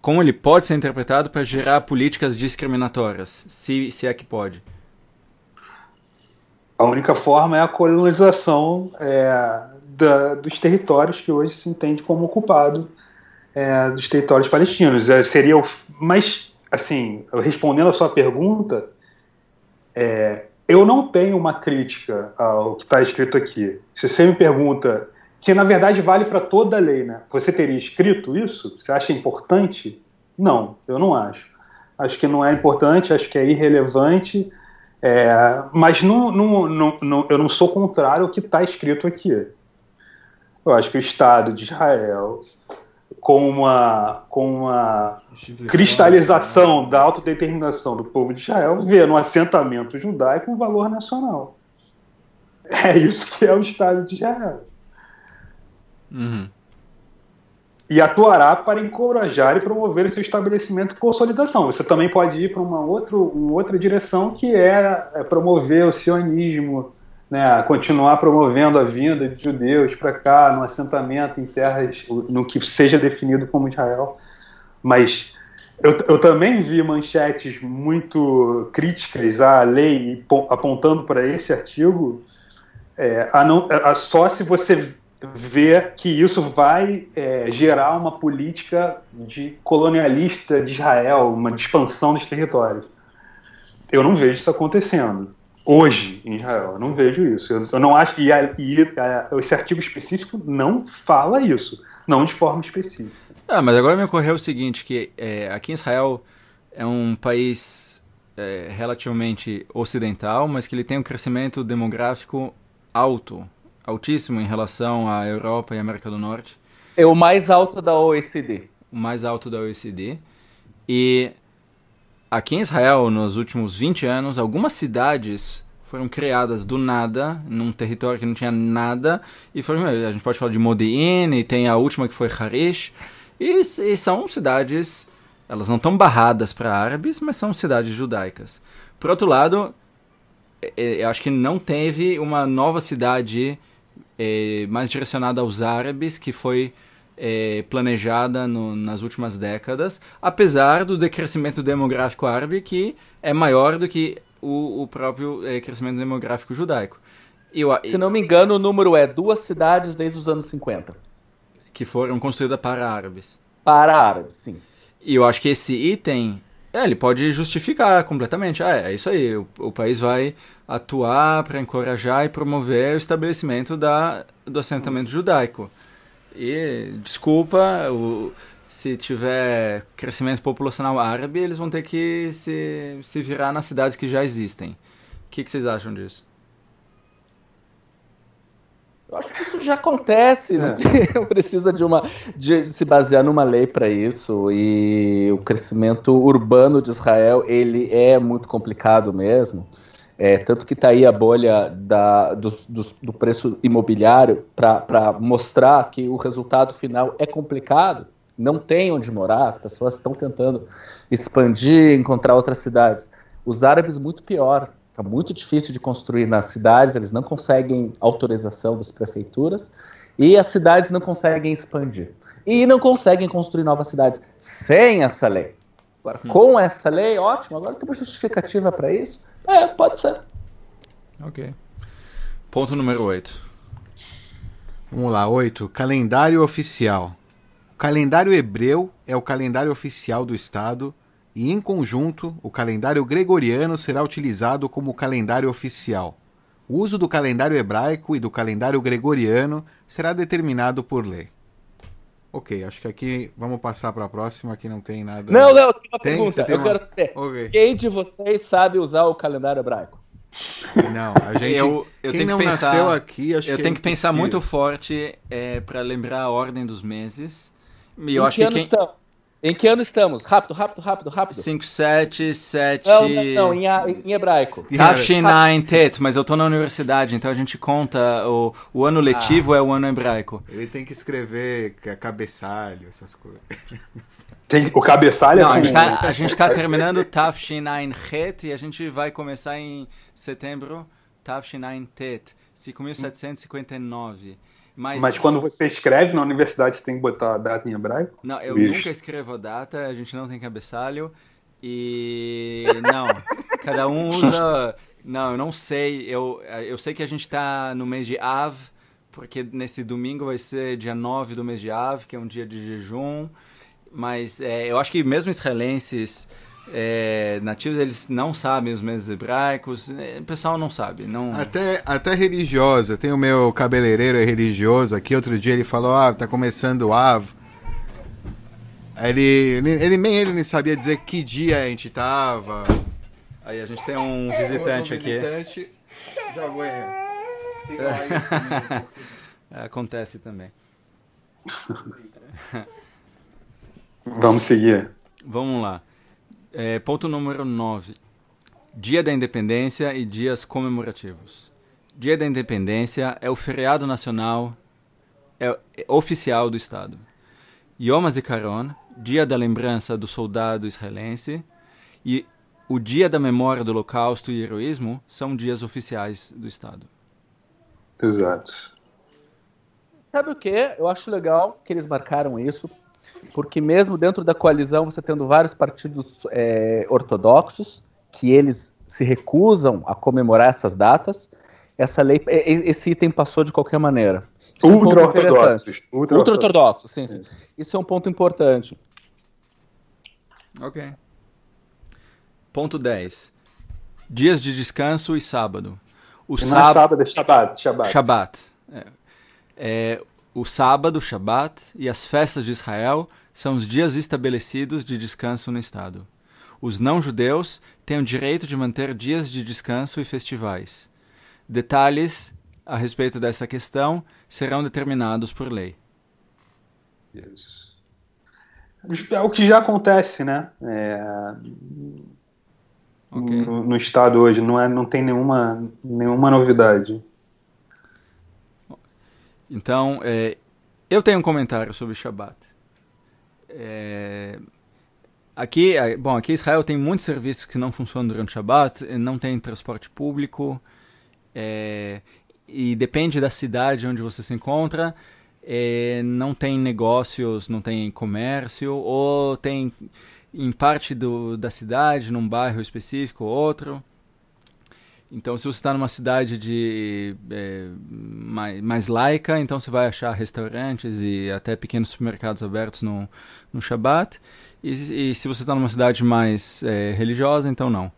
[SPEAKER 1] Como ele pode ser interpretado para gerar políticas discriminatórias? Se, se é que pode.
[SPEAKER 2] A única forma é a colonização é, da, dos territórios que hoje se entende como ocupado é, dos territórios palestinos. É, seria o, mas, assim, respondendo a sua pergunta, é, eu não tenho uma crítica ao que está escrito aqui. Se você me pergunta, que na verdade vale para toda a lei, né? Você teria escrito isso? Você acha importante? Não, eu não acho. Acho que não é importante, acho que é irrelevante, é, mas não, não, não, eu não sou contrário ao que está escrito aqui. Eu acho que o Estado de Israel com uma, com uma cristalização né? da autodeterminação do povo de Israel, vê no assentamento judaico um valor nacional. É isso que é o Estado de Israel. Uhum. E atuará para encorajar e promover esse estabelecimento e consolidação. Você também pode ir para uma, outro, uma outra direção que é, é promover o sionismo, né, continuar promovendo a vinda de judeus para cá, no assentamento em terras, no que seja definido como Israel. Mas eu, eu também vi manchetes muito críticas à lei, apontando para esse artigo, é, a não, a, só se você vê que isso vai é, gerar uma política de colonialista de Israel, uma expansão dos territórios. Eu não vejo isso acontecendo hoje em Israel. Eu não vejo isso. Eu, eu não acho que esse artigo específico não fala isso, não de forma específica.
[SPEAKER 1] Ah, mas agora me ocorreu o seguinte, que é, aqui em Israel é um país é, relativamente ocidental, mas que ele tem um crescimento demográfico alto, altíssimo em relação à Europa e América do Norte.
[SPEAKER 4] É o mais alto da OECD.
[SPEAKER 1] O mais alto da OECD. E aqui em Israel, nos últimos 20 anos, algumas cidades foram criadas do nada, num território que não tinha nada, e foram, a gente pode falar de Modi'in, e tem a última que foi Harish, e, e são cidades, elas não estão barradas para árabes, mas são cidades judaicas. Por outro lado, eu acho que não teve uma nova cidade é, mais direcionada aos árabes que foi é, planejada no, nas últimas décadas, apesar do decrescimento demográfico árabe que é maior do que o, o próprio é, crescimento demográfico judaico.
[SPEAKER 4] Eu, Se não me engano, o número é duas cidades desde os anos 50.
[SPEAKER 1] Que foram construídas para árabes.
[SPEAKER 4] Para árabes, sim.
[SPEAKER 1] E eu acho que esse item, é, ele pode justificar completamente. Ah, é isso aí, o, o país vai atuar para encorajar e promover o estabelecimento da, do assentamento judaico. E, desculpa, o, se tiver crescimento populacional árabe, eles vão ter que se, se virar nas cidades que já existem. O que, que vocês acham disso?
[SPEAKER 4] Eu acho que isso já acontece, né? (laughs) Não precisa de uma de se basear numa lei para isso. E o crescimento urbano de Israel ele é muito complicado mesmo. É, tanto que está aí a bolha da, do, do, do preço imobiliário para mostrar que o resultado final é complicado. Não tem onde morar, as pessoas estão tentando expandir, encontrar outras cidades. Os árabes, muito pior. Está muito difícil de construir nas cidades, eles não conseguem autorização das prefeituras e as cidades não conseguem expandir. E não conseguem construir novas cidades sem essa lei. Agora, hum. com essa lei, ótimo, agora tem uma justificativa para isso? É, pode ser.
[SPEAKER 1] Ok. Ponto número 8.
[SPEAKER 3] Vamos lá, 8. Calendário oficial. O calendário hebreu é o calendário oficial do Estado e, em conjunto, o calendário gregoriano será utilizado como calendário oficial. O uso do calendário hebraico e do calendário gregoriano será determinado por lei. Ok, acho que aqui vamos passar para a próxima, que não tem nada.
[SPEAKER 4] Não, não, tem uma tem? pergunta. Eu uma... quero saber. Okay. Quem de vocês sabe usar o calendário hebraico?
[SPEAKER 3] Não, a (laughs) gente. Eu, eu quem tenho não que pensar, nasceu aqui, acho
[SPEAKER 1] eu
[SPEAKER 3] que
[SPEAKER 1] tenho
[SPEAKER 3] é
[SPEAKER 1] que pensar muito forte é, para lembrar a ordem dos meses. E eu em acho que, que quem.
[SPEAKER 4] Estão? Em que ano estamos? Rápido, rápido, rápido, rápido.
[SPEAKER 1] 5, 7, 7...
[SPEAKER 4] Não, não, não em, em hebraico.
[SPEAKER 1] Tafshinai Tet, mas eu tô na universidade, então a gente conta, o, o ano letivo ah. é o ano hebraico.
[SPEAKER 3] Ele tem que escrever cabeçalho, essas coisas. (laughs)
[SPEAKER 2] Tem, o cabeçalho
[SPEAKER 1] Não, é a gente, tá, a gente tá terminando Tafshinai Het e a gente vai começar em setembro Tafshinai Tet, 5759.
[SPEAKER 2] Mas, Mas quando você escreve na universidade, você tem que botar a data em hebraico?
[SPEAKER 1] Não, eu nunca escrevo a data, a gente não tem cabeçalho. E. (laughs) Não, cada um usa. Não, eu não sei. Eu, eu sei que a gente está no mês de Av, porque nesse domingo vai ser dia 9 do mês de Av, que é um dia de jejum. Mas é, eu acho que mesmo israelenses é, nativos eles não sabem os meses hebraicos, é, o pessoal não sabe. Não...
[SPEAKER 3] Até, até religiosa, tem o meu cabeleireiro é religioso aqui, outro dia ele falou, ah, tá começando o Av. Ele, ele, nem ele nem sabia dizer que dia a gente tava.
[SPEAKER 1] Aí a gente tem um visitante um aqui.
[SPEAKER 3] Visitante, já vou é. (laughs)
[SPEAKER 1] Acontece também.
[SPEAKER 2] Vamos seguir.
[SPEAKER 1] Vamos lá. É, ponto número 9. Dia da Independência e dias comemorativos. Dia da Independência é o feriado nacional é, é oficial do Estado. Yom HaZikaron, dia da lembrança do soldado israelense, e o dia da memória do Holocausto e heroísmo são dias oficiais do Estado.
[SPEAKER 2] Exato.
[SPEAKER 4] Sabe o que? Eu acho legal que eles marcaram isso, porque mesmo dentro da coalizão, você tendo vários partidos é, ortodoxos, que eles se recusam a comemorar essas datas, essa lei, esse item passou de qualquer maneira.
[SPEAKER 2] É Ultra-ortodoxos.
[SPEAKER 4] Um Ultra-ortodoxos, sim, sim. Isso é um ponto importante.
[SPEAKER 1] Ok. Ponto 10. Dias de descanso e sábado.
[SPEAKER 2] O sábado, sábado é Shabbat. Shabbat.
[SPEAKER 1] Shabbat. É. É, o sábado, Shabat, e as festas de Israel são os dias estabelecidos de descanso no Estado. Os não-judeus têm o direito de manter dias de descanso e festivais. Detalhes a respeito dessa questão serão determinados por lei.
[SPEAKER 2] É o que já acontece, né? É... Okay. No, no, estado hoje não é, não tem nenhuma nenhuma novidade.
[SPEAKER 1] Então, é, eu tenho um comentário sobre Shabbat. É, aqui, é, bom, aqui em Israel tem muitos serviços que não funcionam durante o Shabbat, não tem transporte público, é, e depende da cidade onde você se encontra. é, não tem negócios, não tem comércio, ou tem em parte do, da cidade, num bairro específico ou outro. Então, se você está numa cidade de é, mais, mais laica, então você vai achar restaurantes e até pequenos supermercados abertos no, no Shabat. E, e se você está numa cidade mais é, religiosa, então não.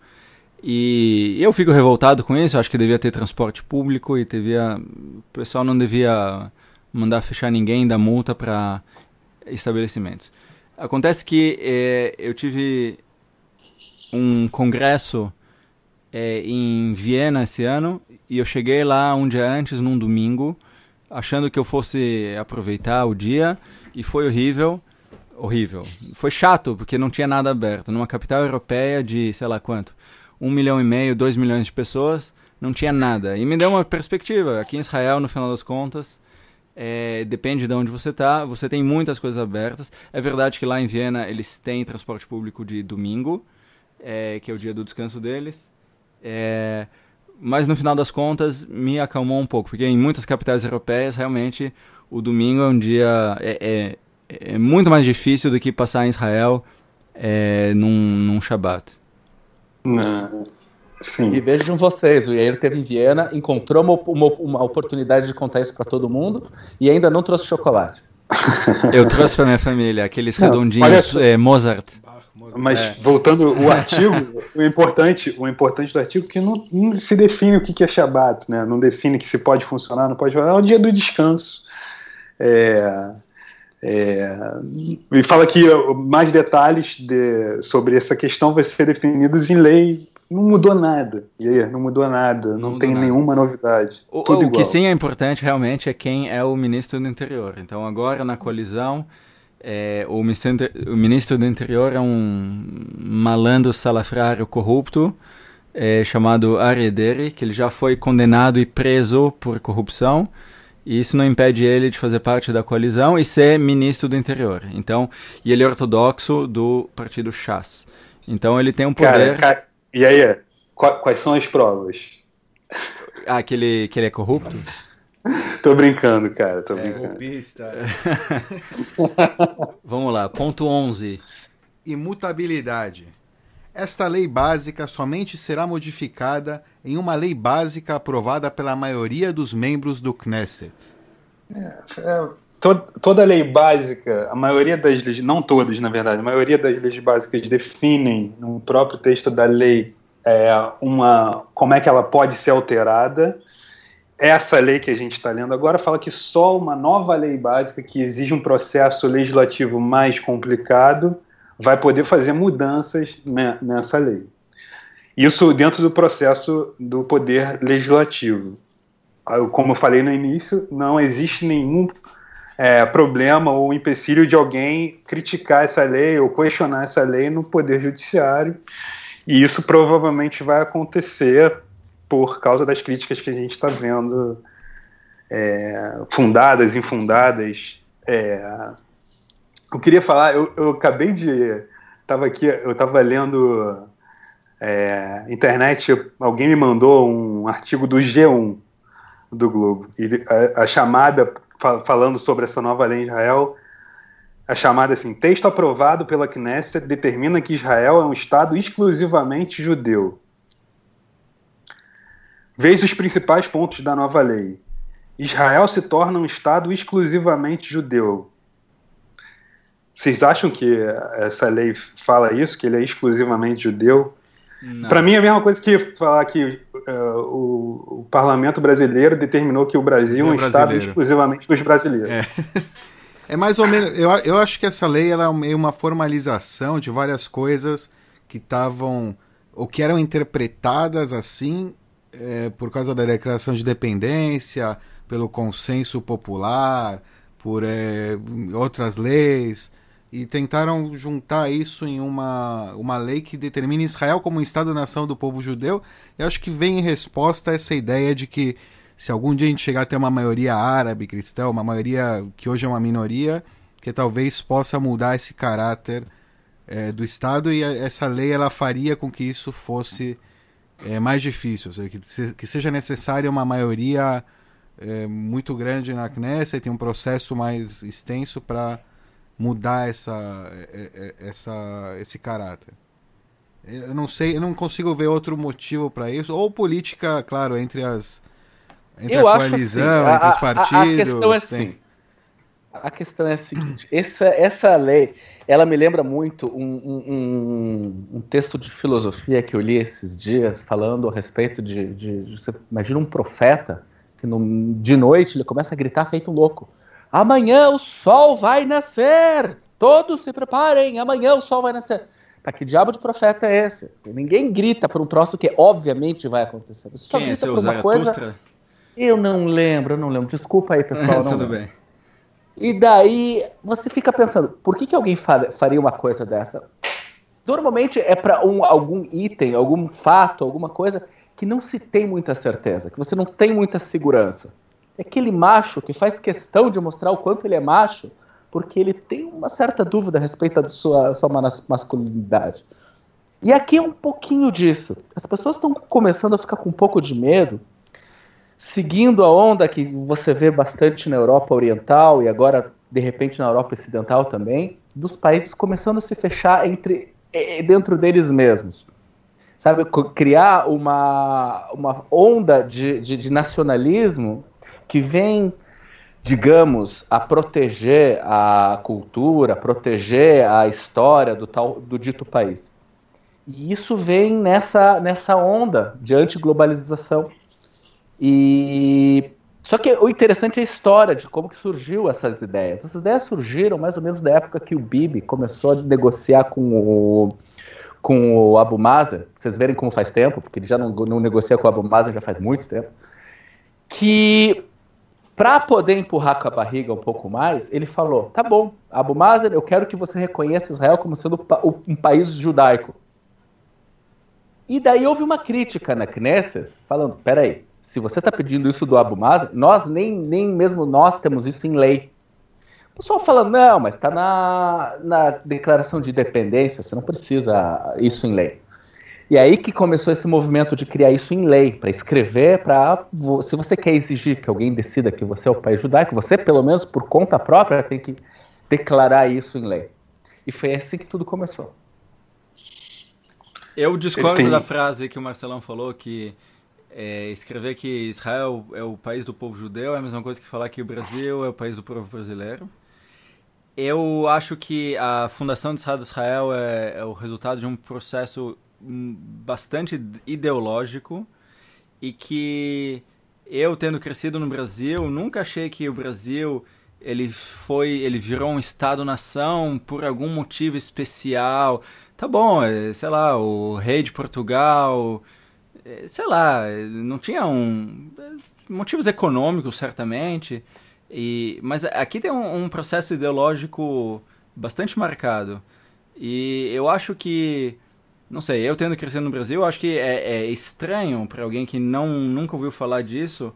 [SPEAKER 1] E eu fico revoltado com isso. Acho que devia ter transporte público e devia, o pessoal não devia mandar fechar ninguém, dar multa para estabelecimentos. Acontece que é, eu tive um congresso é, em Viena esse ano e eu cheguei lá um dia antes, num domingo, achando que eu fosse aproveitar o dia e foi horrível. Horrível. Foi chato, porque não tinha nada aberto. Numa capital europeia de, sei lá quanto, um milhão e meio, dois milhões de pessoas, não tinha nada. E me deu uma perspectiva. Aqui em Israel, no final das contas, é, depende de onde você está, você tem muitas coisas abertas. É verdade que lá em Viena eles têm transporte público de domingo, é, que é o dia do descanso deles. É, mas no final das contas me acalmou um pouco, porque em muitas capitais europeias realmente o domingo é um dia é, é, é muito mais difícil do que passar em Israel é, num, num Shabat.
[SPEAKER 4] Não. Sim. E vejam vocês, o Yair teve em Viena, encontrou uma, uma, uma oportunidade de contar isso para todo mundo e ainda não trouxe chocolate. (laughs)
[SPEAKER 1] Eu trouxe para minha família aqueles não, redondinhos é, Mozart.
[SPEAKER 2] Mas é. voltando o (laughs) artigo, o importante, o importante do artigo é que não, não, se define o que é Shabat, né? Não define que se pode funcionar, não pode funcionar. É o dia do descanso. É, é, e fala que mais detalhes de, sobre essa questão vai ser definidos em lei. Não mudou nada. E aí, não mudou nada. Não, não tem nada. nenhuma novidade.
[SPEAKER 1] O, o que sim é importante realmente é quem é o ministro do interior. Então agora na colisão é, o, ministro, o, ministro, do Interior é um malandro salafrário corrupto é, chamado Arederi, que ele já foi condenado e preso por corrupção. E isso não impede ele de fazer parte da coalizão e ser ministro do Interior. Então, e ele é ortodoxo do partido Chas. Então ele tem um poder. Cara, cara,
[SPEAKER 2] e aí, quais são as provas?
[SPEAKER 1] Ah, que ele, que ele é corrupto? (laughs) (laughs)
[SPEAKER 2] tô brincando, cara, tô é, brincando. (laughs)
[SPEAKER 1] Vamos lá, ponto 11.
[SPEAKER 3] Imutabilidade. Esta lei básica somente será modificada em uma lei básica aprovada pela maioria dos membros do Knesset.
[SPEAKER 2] É, é, to, toda lei básica, a maioria das leis, não todas na verdade, a maioria das leis básicas definem no próprio texto da lei é, uma, como é que ela pode ser alterada essa lei que a gente está lendo agora fala que só uma nova lei básica que exige um processo legislativo mais complicado vai poder fazer mudanças nessa lei. Isso dentro do processo do poder legislativo. Como eu falei no início, não existe nenhum é, problema ou empecilho de alguém criticar essa lei ou questionar essa lei no poder judiciário. E isso provavelmente vai acontecer por causa das críticas que a gente está vendo, é, fundadas, infundadas. É, eu queria falar, eu, eu acabei de. Estava aqui, eu estava lendo é, internet, alguém me mandou um artigo do G1 do Globo. E a, a chamada, falando sobre essa nova lei em Israel, a chamada assim: texto aprovado pela Knesset determina que Israel é um Estado exclusivamente judeu. Veja os principais pontos da nova lei. Israel se torna um Estado exclusivamente judeu. Vocês acham que essa lei fala isso, que ele é exclusivamente judeu? Para mim é a mesma coisa que falar que uh, o, o, parlamento brasileiro determinou que o Brasil é um Estado exclusivamente dos brasileiros.
[SPEAKER 3] É. (laughs) é. mais ou menos. Eu, eu acho que essa lei ela é meio uma formalização de várias coisas que estavam. ou que eram interpretadas assim é, por causa da declaração de dependência, pelo consenso popular, por é, outras leis, e tentaram juntar isso em uma, uma lei que determina Israel como um Estado-nação do povo judeu. E acho que vem em resposta a essa ideia de que se algum dia a gente chegar a ter uma maioria árabe cristã, uma maioria que hoje é uma minoria, que talvez possa mudar esse caráter é, do Estado e essa lei ela faria com que isso fosse é mais difícil, seja, que, que seja necessária uma maioria é, muito grande na Knesset, tem um processo mais extenso para mudar essa, é, é, essa, esse caráter. Eu não sei, eu não consigo ver outro motivo para isso. Ou política, claro, entre as entre
[SPEAKER 4] eu
[SPEAKER 3] a coalizão,
[SPEAKER 4] assim,
[SPEAKER 3] entre
[SPEAKER 4] a,
[SPEAKER 3] os partidos. A,
[SPEAKER 4] a questão é assim. A questão é a seguinte: essa, essa lei, ela me lembra muito um, um, um, texto de filosofia que eu li esses dias, falando a respeito de, de, de você imagina um profeta que no, de noite ele começa a gritar feito um louco. Amanhã o sol vai nascer! Todos se preparem, amanhã o sol vai nascer. Para que diabo de profeta é esse? Ninguém grita por um troço que obviamente vai acontecer.
[SPEAKER 1] Você só Quem é grita é por uma coisa.
[SPEAKER 4] Eu não lembro, eu não lembro. Desculpa aí, pessoal. (laughs)
[SPEAKER 1] Tudo
[SPEAKER 4] lembro.
[SPEAKER 1] bem.
[SPEAKER 4] E daí você fica pensando, por que, que alguém faria uma coisa dessa? Normalmente é para um, algum item, algum fato, alguma coisa que não se tem muita certeza, que você não tem muita segurança. É aquele macho que faz questão de mostrar o quanto ele é macho, porque ele tem uma certa dúvida a respeito da sua, sua masculinidade. E aqui é um pouquinho disso. As pessoas estão começando a ficar com um pouco de medo seguindo a onda que você vê bastante na Europa Oriental e agora, de repente, na Europa Ocidental também, dos países começando a se fechar entre dentro deles mesmos. Sabe, criar uma, uma onda de, de, de nacionalismo que vem, digamos, a proteger a cultura, proteger a história do, tal, do dito país. E isso vem nessa, nessa onda de antiglobalização e só que o interessante é a história de como que surgiu essas ideias. Essas ideias surgiram mais ou menos da época que o Bibi começou a negociar com o com o Abu Mazen. Vocês verem como faz tempo, porque ele já não, não negocia com o Abu Mazen já faz muito tempo. Que para poder empurrar com a barriga um pouco mais, ele falou: "Tá bom, Abu Mazen, eu quero que você reconheça Israel como sendo um país judaico." E daí houve uma crítica na Knesset falando: "Peraí, se você está pedindo isso do Abu Mazen, nós nem, nem mesmo nós temos isso em lei. O pessoal fala, não, mas está na, na declaração de independência, você não precisa isso em lei. E aí que começou esse movimento de criar isso em lei, para escrever, para se você quer exigir que alguém decida que você é o país judaico, você pelo menos por conta própria tem que declarar isso em lei. E foi assim que tudo começou.
[SPEAKER 1] Eu discordo da frase que o Marcelão falou que é, escrever que Israel é o país do povo judeu é a mesma coisa que falar que o Brasil é o país do povo brasileiro. Eu acho que a fundação do Estado de Israel é, é o resultado de um processo hum, bastante ideológico e que eu tendo crescido no Brasil nunca achei que o Brasil ele foi ele virou um estado nação por algum motivo especial tá bom é, sei lá o rei de Portugal sei lá, não tinha um motivos econômicos certamente, e mas aqui tem um, um processo ideológico bastante marcado. E eu acho que não sei, eu tendo crescido no Brasil, acho que é, é estranho para alguém que não nunca ouviu falar disso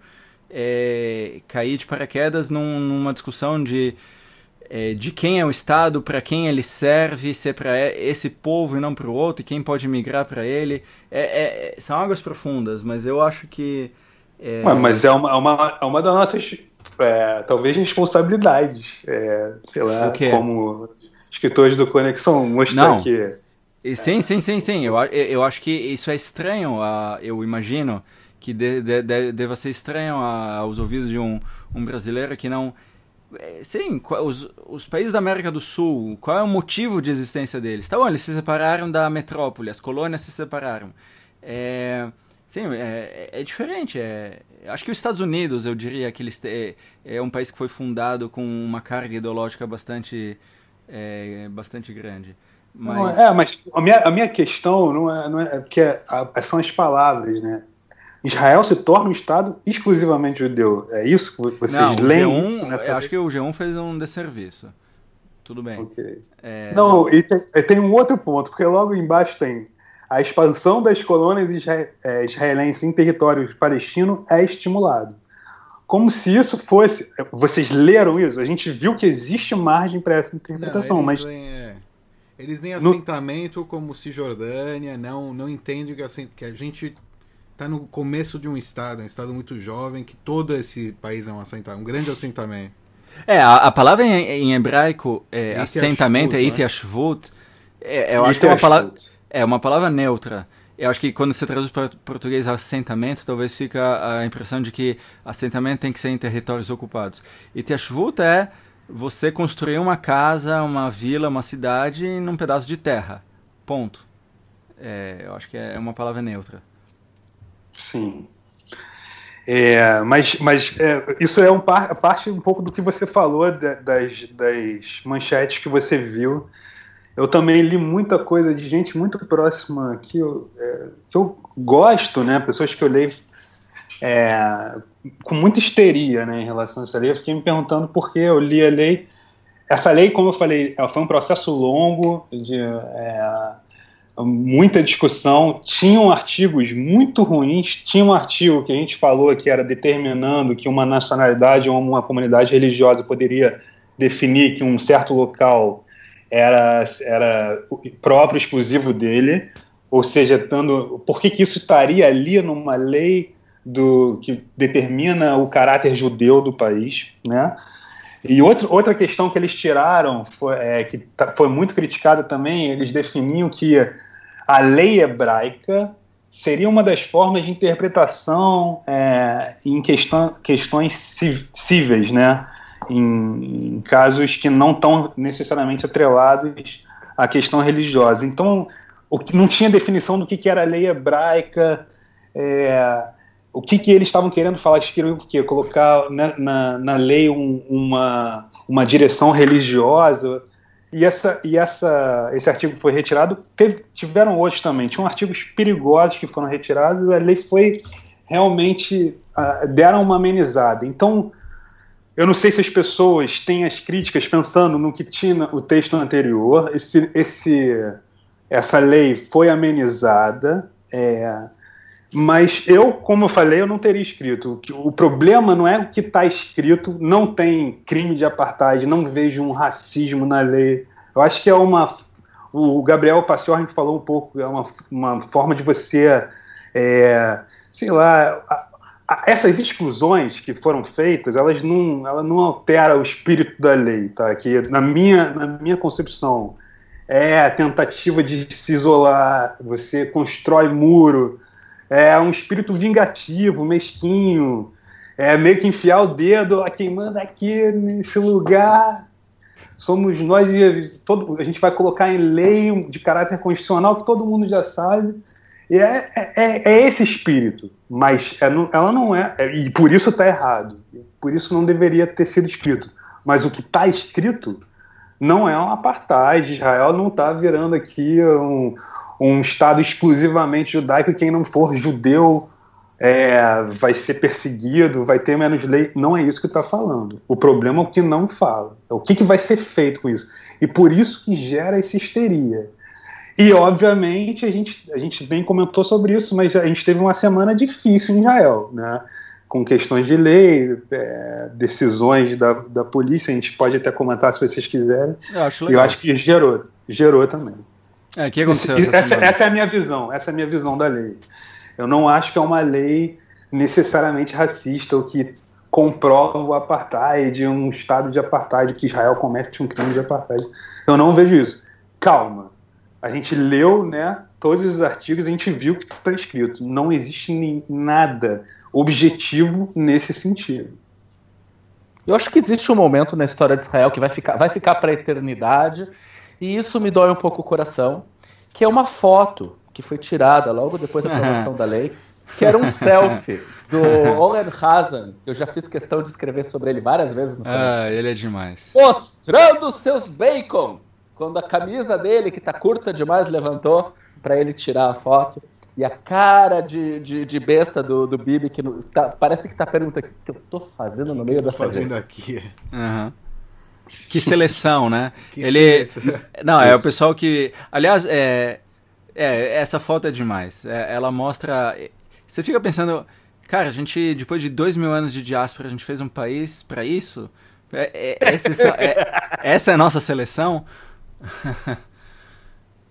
[SPEAKER 1] é, cair de paraquedas num, numa discussão de é, de quem é o Estado, para quem ele serve, se é para esse povo e não para o outro, e quem pode migrar para ele. É, é, são águas profundas, mas eu acho que.
[SPEAKER 2] É... mas é uma, é uma, é uma das nossas, é, talvez, responsabilidades. É, sei lá, como escritores do Conexão, mostrar não. que.
[SPEAKER 1] Sim, sim, sim, sim. Eu, eu acho que isso é estranho, eu imagino que de, de, de, deva ser estranho aos ouvidos de um, um brasileiro que não é, sim, os, os países da América do Sul, qual é o motivo de existência deles? Tá bom, eles se separaram da metrópole, as colônias se separaram. É, sim, é, é diferente. É, acho que os Estados Unidos, eu diria que eles é, é um país que foi fundado com uma carga ideológica bastante, é, bastante grande.
[SPEAKER 2] Mas... Não, é, mas a minha, a minha questão não é, não é, é porque são as palavras, né? Israel se torna um Estado exclusivamente judeu. É isso que vocês
[SPEAKER 1] não,
[SPEAKER 2] leem?
[SPEAKER 1] G1, isso nessa... Acho que o G1 fez um desserviço. Tudo bem.
[SPEAKER 2] Okay. É, não, e tem, tem, um outro ponto, porque logo embaixo tem a expansão das colônias é, israelenses em território palestino é estimulado. Como se isso fosse. Vocês leram isso? A gente viu que existe margem para essa interpretação, não, mas.
[SPEAKER 3] Leem, é. Eles nem assentamento no... como Cisjordânia, não, não entendem que, que a gente tá no começo de um estado, um estado muito jovem, que todo esse país é um assentamento, um grande assentamento.
[SPEAKER 1] É, a, a palavra em, em hebraico, é, assentamento, é Itiashvut, é, eu acho que é uma palavra, é uma palavra neutra. Eu acho que quando você traduz para português assentamento, talvez fica a impressão de que assentamento tem que ser em territórios ocupados. Itiashvut é você construir uma casa, uma vila, uma cidade num pedaço de terra. Ponto. É, eu acho que é uma palavra neutra.
[SPEAKER 2] Sim. É, mas mas é, isso é um par, parte um pouco do que você falou de, das, das manchetes que você viu. Eu também li muita coisa de gente muito próxima que eu, é, que eu gosto, né? Pessoas que eu leio é, com muita histeria né, em relação a essa lei. Eu fiquei me perguntando por que eu li a lei. Essa lei, como eu falei, foi um processo longo de é, muita discussão, tinham artigos muito ruins, tinha um artigo que a gente falou que era determinando que uma nacionalidade ou uma comunidade religiosa poderia definir que um certo local era, era próprio, exclusivo dele, ou seja, dando, por que, que isso estaria ali numa lei do que determina o caráter judeu do país, né? E outro, outra questão que eles tiraram, foi, é, que tá, foi muito criticada também, eles definiam que a lei hebraica seria uma das formas de interpretação é, em questão, questões cíveis, né? Em, em, casos que não estão necessariamente atrelados à questão religiosa. Então, o que não tinha definição do que, que era a lei hebraica, é, o que, que eles estavam querendo falar, eles queriam o quê? Colocar na, na, na lei um, uma, uma direção religiosa, e, essa, e essa, esse artigo foi retirado. Teve, tiveram outros também. Tinham artigos perigosos que foram retirados a lei foi realmente. Uh, deram uma amenizada. Então, eu não sei se as pessoas têm as críticas pensando no que tinha o texto anterior. Esse, esse, essa lei foi amenizada. É, mas eu, como eu falei, eu não teria escrito. O problema não é o que está escrito, não tem crime de apartheid, não vejo um racismo na lei. Eu acho que é uma. O Gabriel Pastiorn falou um pouco, é uma, uma forma de você, é, sei lá, a, a, essas exclusões que foram feitas, elas não, ela não altera o espírito da lei, tá? Que na minha, na minha concepção é a tentativa de se isolar, você constrói muro, é um espírito vingativo, mesquinho, é meio que enfiar o dedo a quem manda aqui nesse lugar. Somos nós e todo, a gente vai colocar em lei de caráter constitucional que todo mundo já sabe. E é, é, é esse espírito, mas é, ela não é, é e por isso está errado. Por isso não deveria ter sido escrito. Mas o que está escrito não é um apartheid. Israel não está virando aqui um, um Estado exclusivamente judaico, quem não for judeu é, vai ser perseguido, vai ter menos lei. Não é isso que está falando. O problema é o que não fala. É o que, que vai ser feito com isso. E por isso que gera essa histeria. E, obviamente, a gente, a gente bem comentou sobre isso, mas a gente teve uma semana difícil em Israel, né? Com questões de lei, é, decisões da, da polícia, a gente pode até comentar se vocês quiserem. Eu acho, legal. Eu acho que gerou, gerou também.
[SPEAKER 1] É, o que aconteceu
[SPEAKER 2] essa, essa, essa, é a minha visão, essa é a minha visão da lei. Eu não acho que é uma lei necessariamente racista ou que comprova o apartheid, um estado de apartheid, que Israel comete um crime de apartheid. Eu não vejo isso. Calma. A gente leu né, todos os artigos, a gente viu o que está escrito. Não existe nem nada objetivo nesse sentido.
[SPEAKER 4] Eu acho que existe um momento na história de Israel que vai ficar, vai ficar para a eternidade e isso me dói um pouco o coração, que é uma foto que foi tirada logo depois da aprovação da lei, que era um (laughs) selfie do Oren Hazan, que eu já fiz questão de escrever sobre ele várias vezes no
[SPEAKER 1] canal. Ah, ele é demais.
[SPEAKER 4] Mostrando seus bacon! Quando a camisa dele, que tá curta demais, levantou para ele tirar a foto. E a cara de, de, de besta do, do Bibi, que tá, parece que tá perguntando o que, que eu tô fazendo no meio da
[SPEAKER 3] fazendo aqui.
[SPEAKER 1] Uhum. Que seleção, né? (laughs) Que ele. Seleção. Não, é o pessoal que. Aliás, é, é, essa foto é demais. É, ela mostra. Você fica pensando, cara, a gente, depois de dois mil anos de diáspora, a gente fez um país para isso? É, é, esse, é, essa é a nossa seleção? (laughs)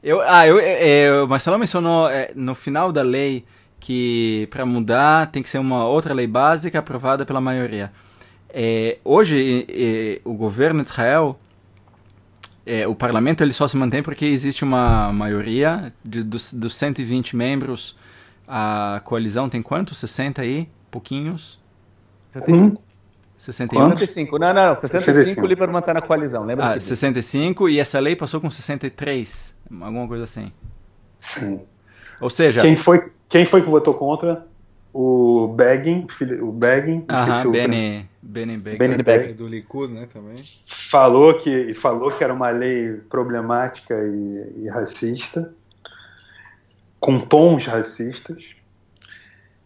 [SPEAKER 1] eu, ah, eu, é, o Marcelo mencionou no final da lei que para mudar tem que ser uma outra lei básica aprovada pela maioria. É, hoje, é, o governo de Israel, é, o parlamento ele só se mantém porque existe uma maioria de, dos, dos 120 membros. A coalizão tem quantos? 60 aí? Pouquinhos?
[SPEAKER 4] 65. 61? 65. Não, não, 65, 65. o Lieberman está na coalizão, lembra?
[SPEAKER 1] Ah, 65 e essa lei passou com 63, alguma coisa assim.
[SPEAKER 2] Sim.
[SPEAKER 1] Ou seja...
[SPEAKER 2] Quem foi, quem foi que votou contra? O Begin, o Begin,
[SPEAKER 1] Aham, Benny, Benny Begin.
[SPEAKER 3] Benny Begin. Do Likud, né, também.
[SPEAKER 2] Falou que, falou que era uma lei problemática e, e racista, com tons racistas.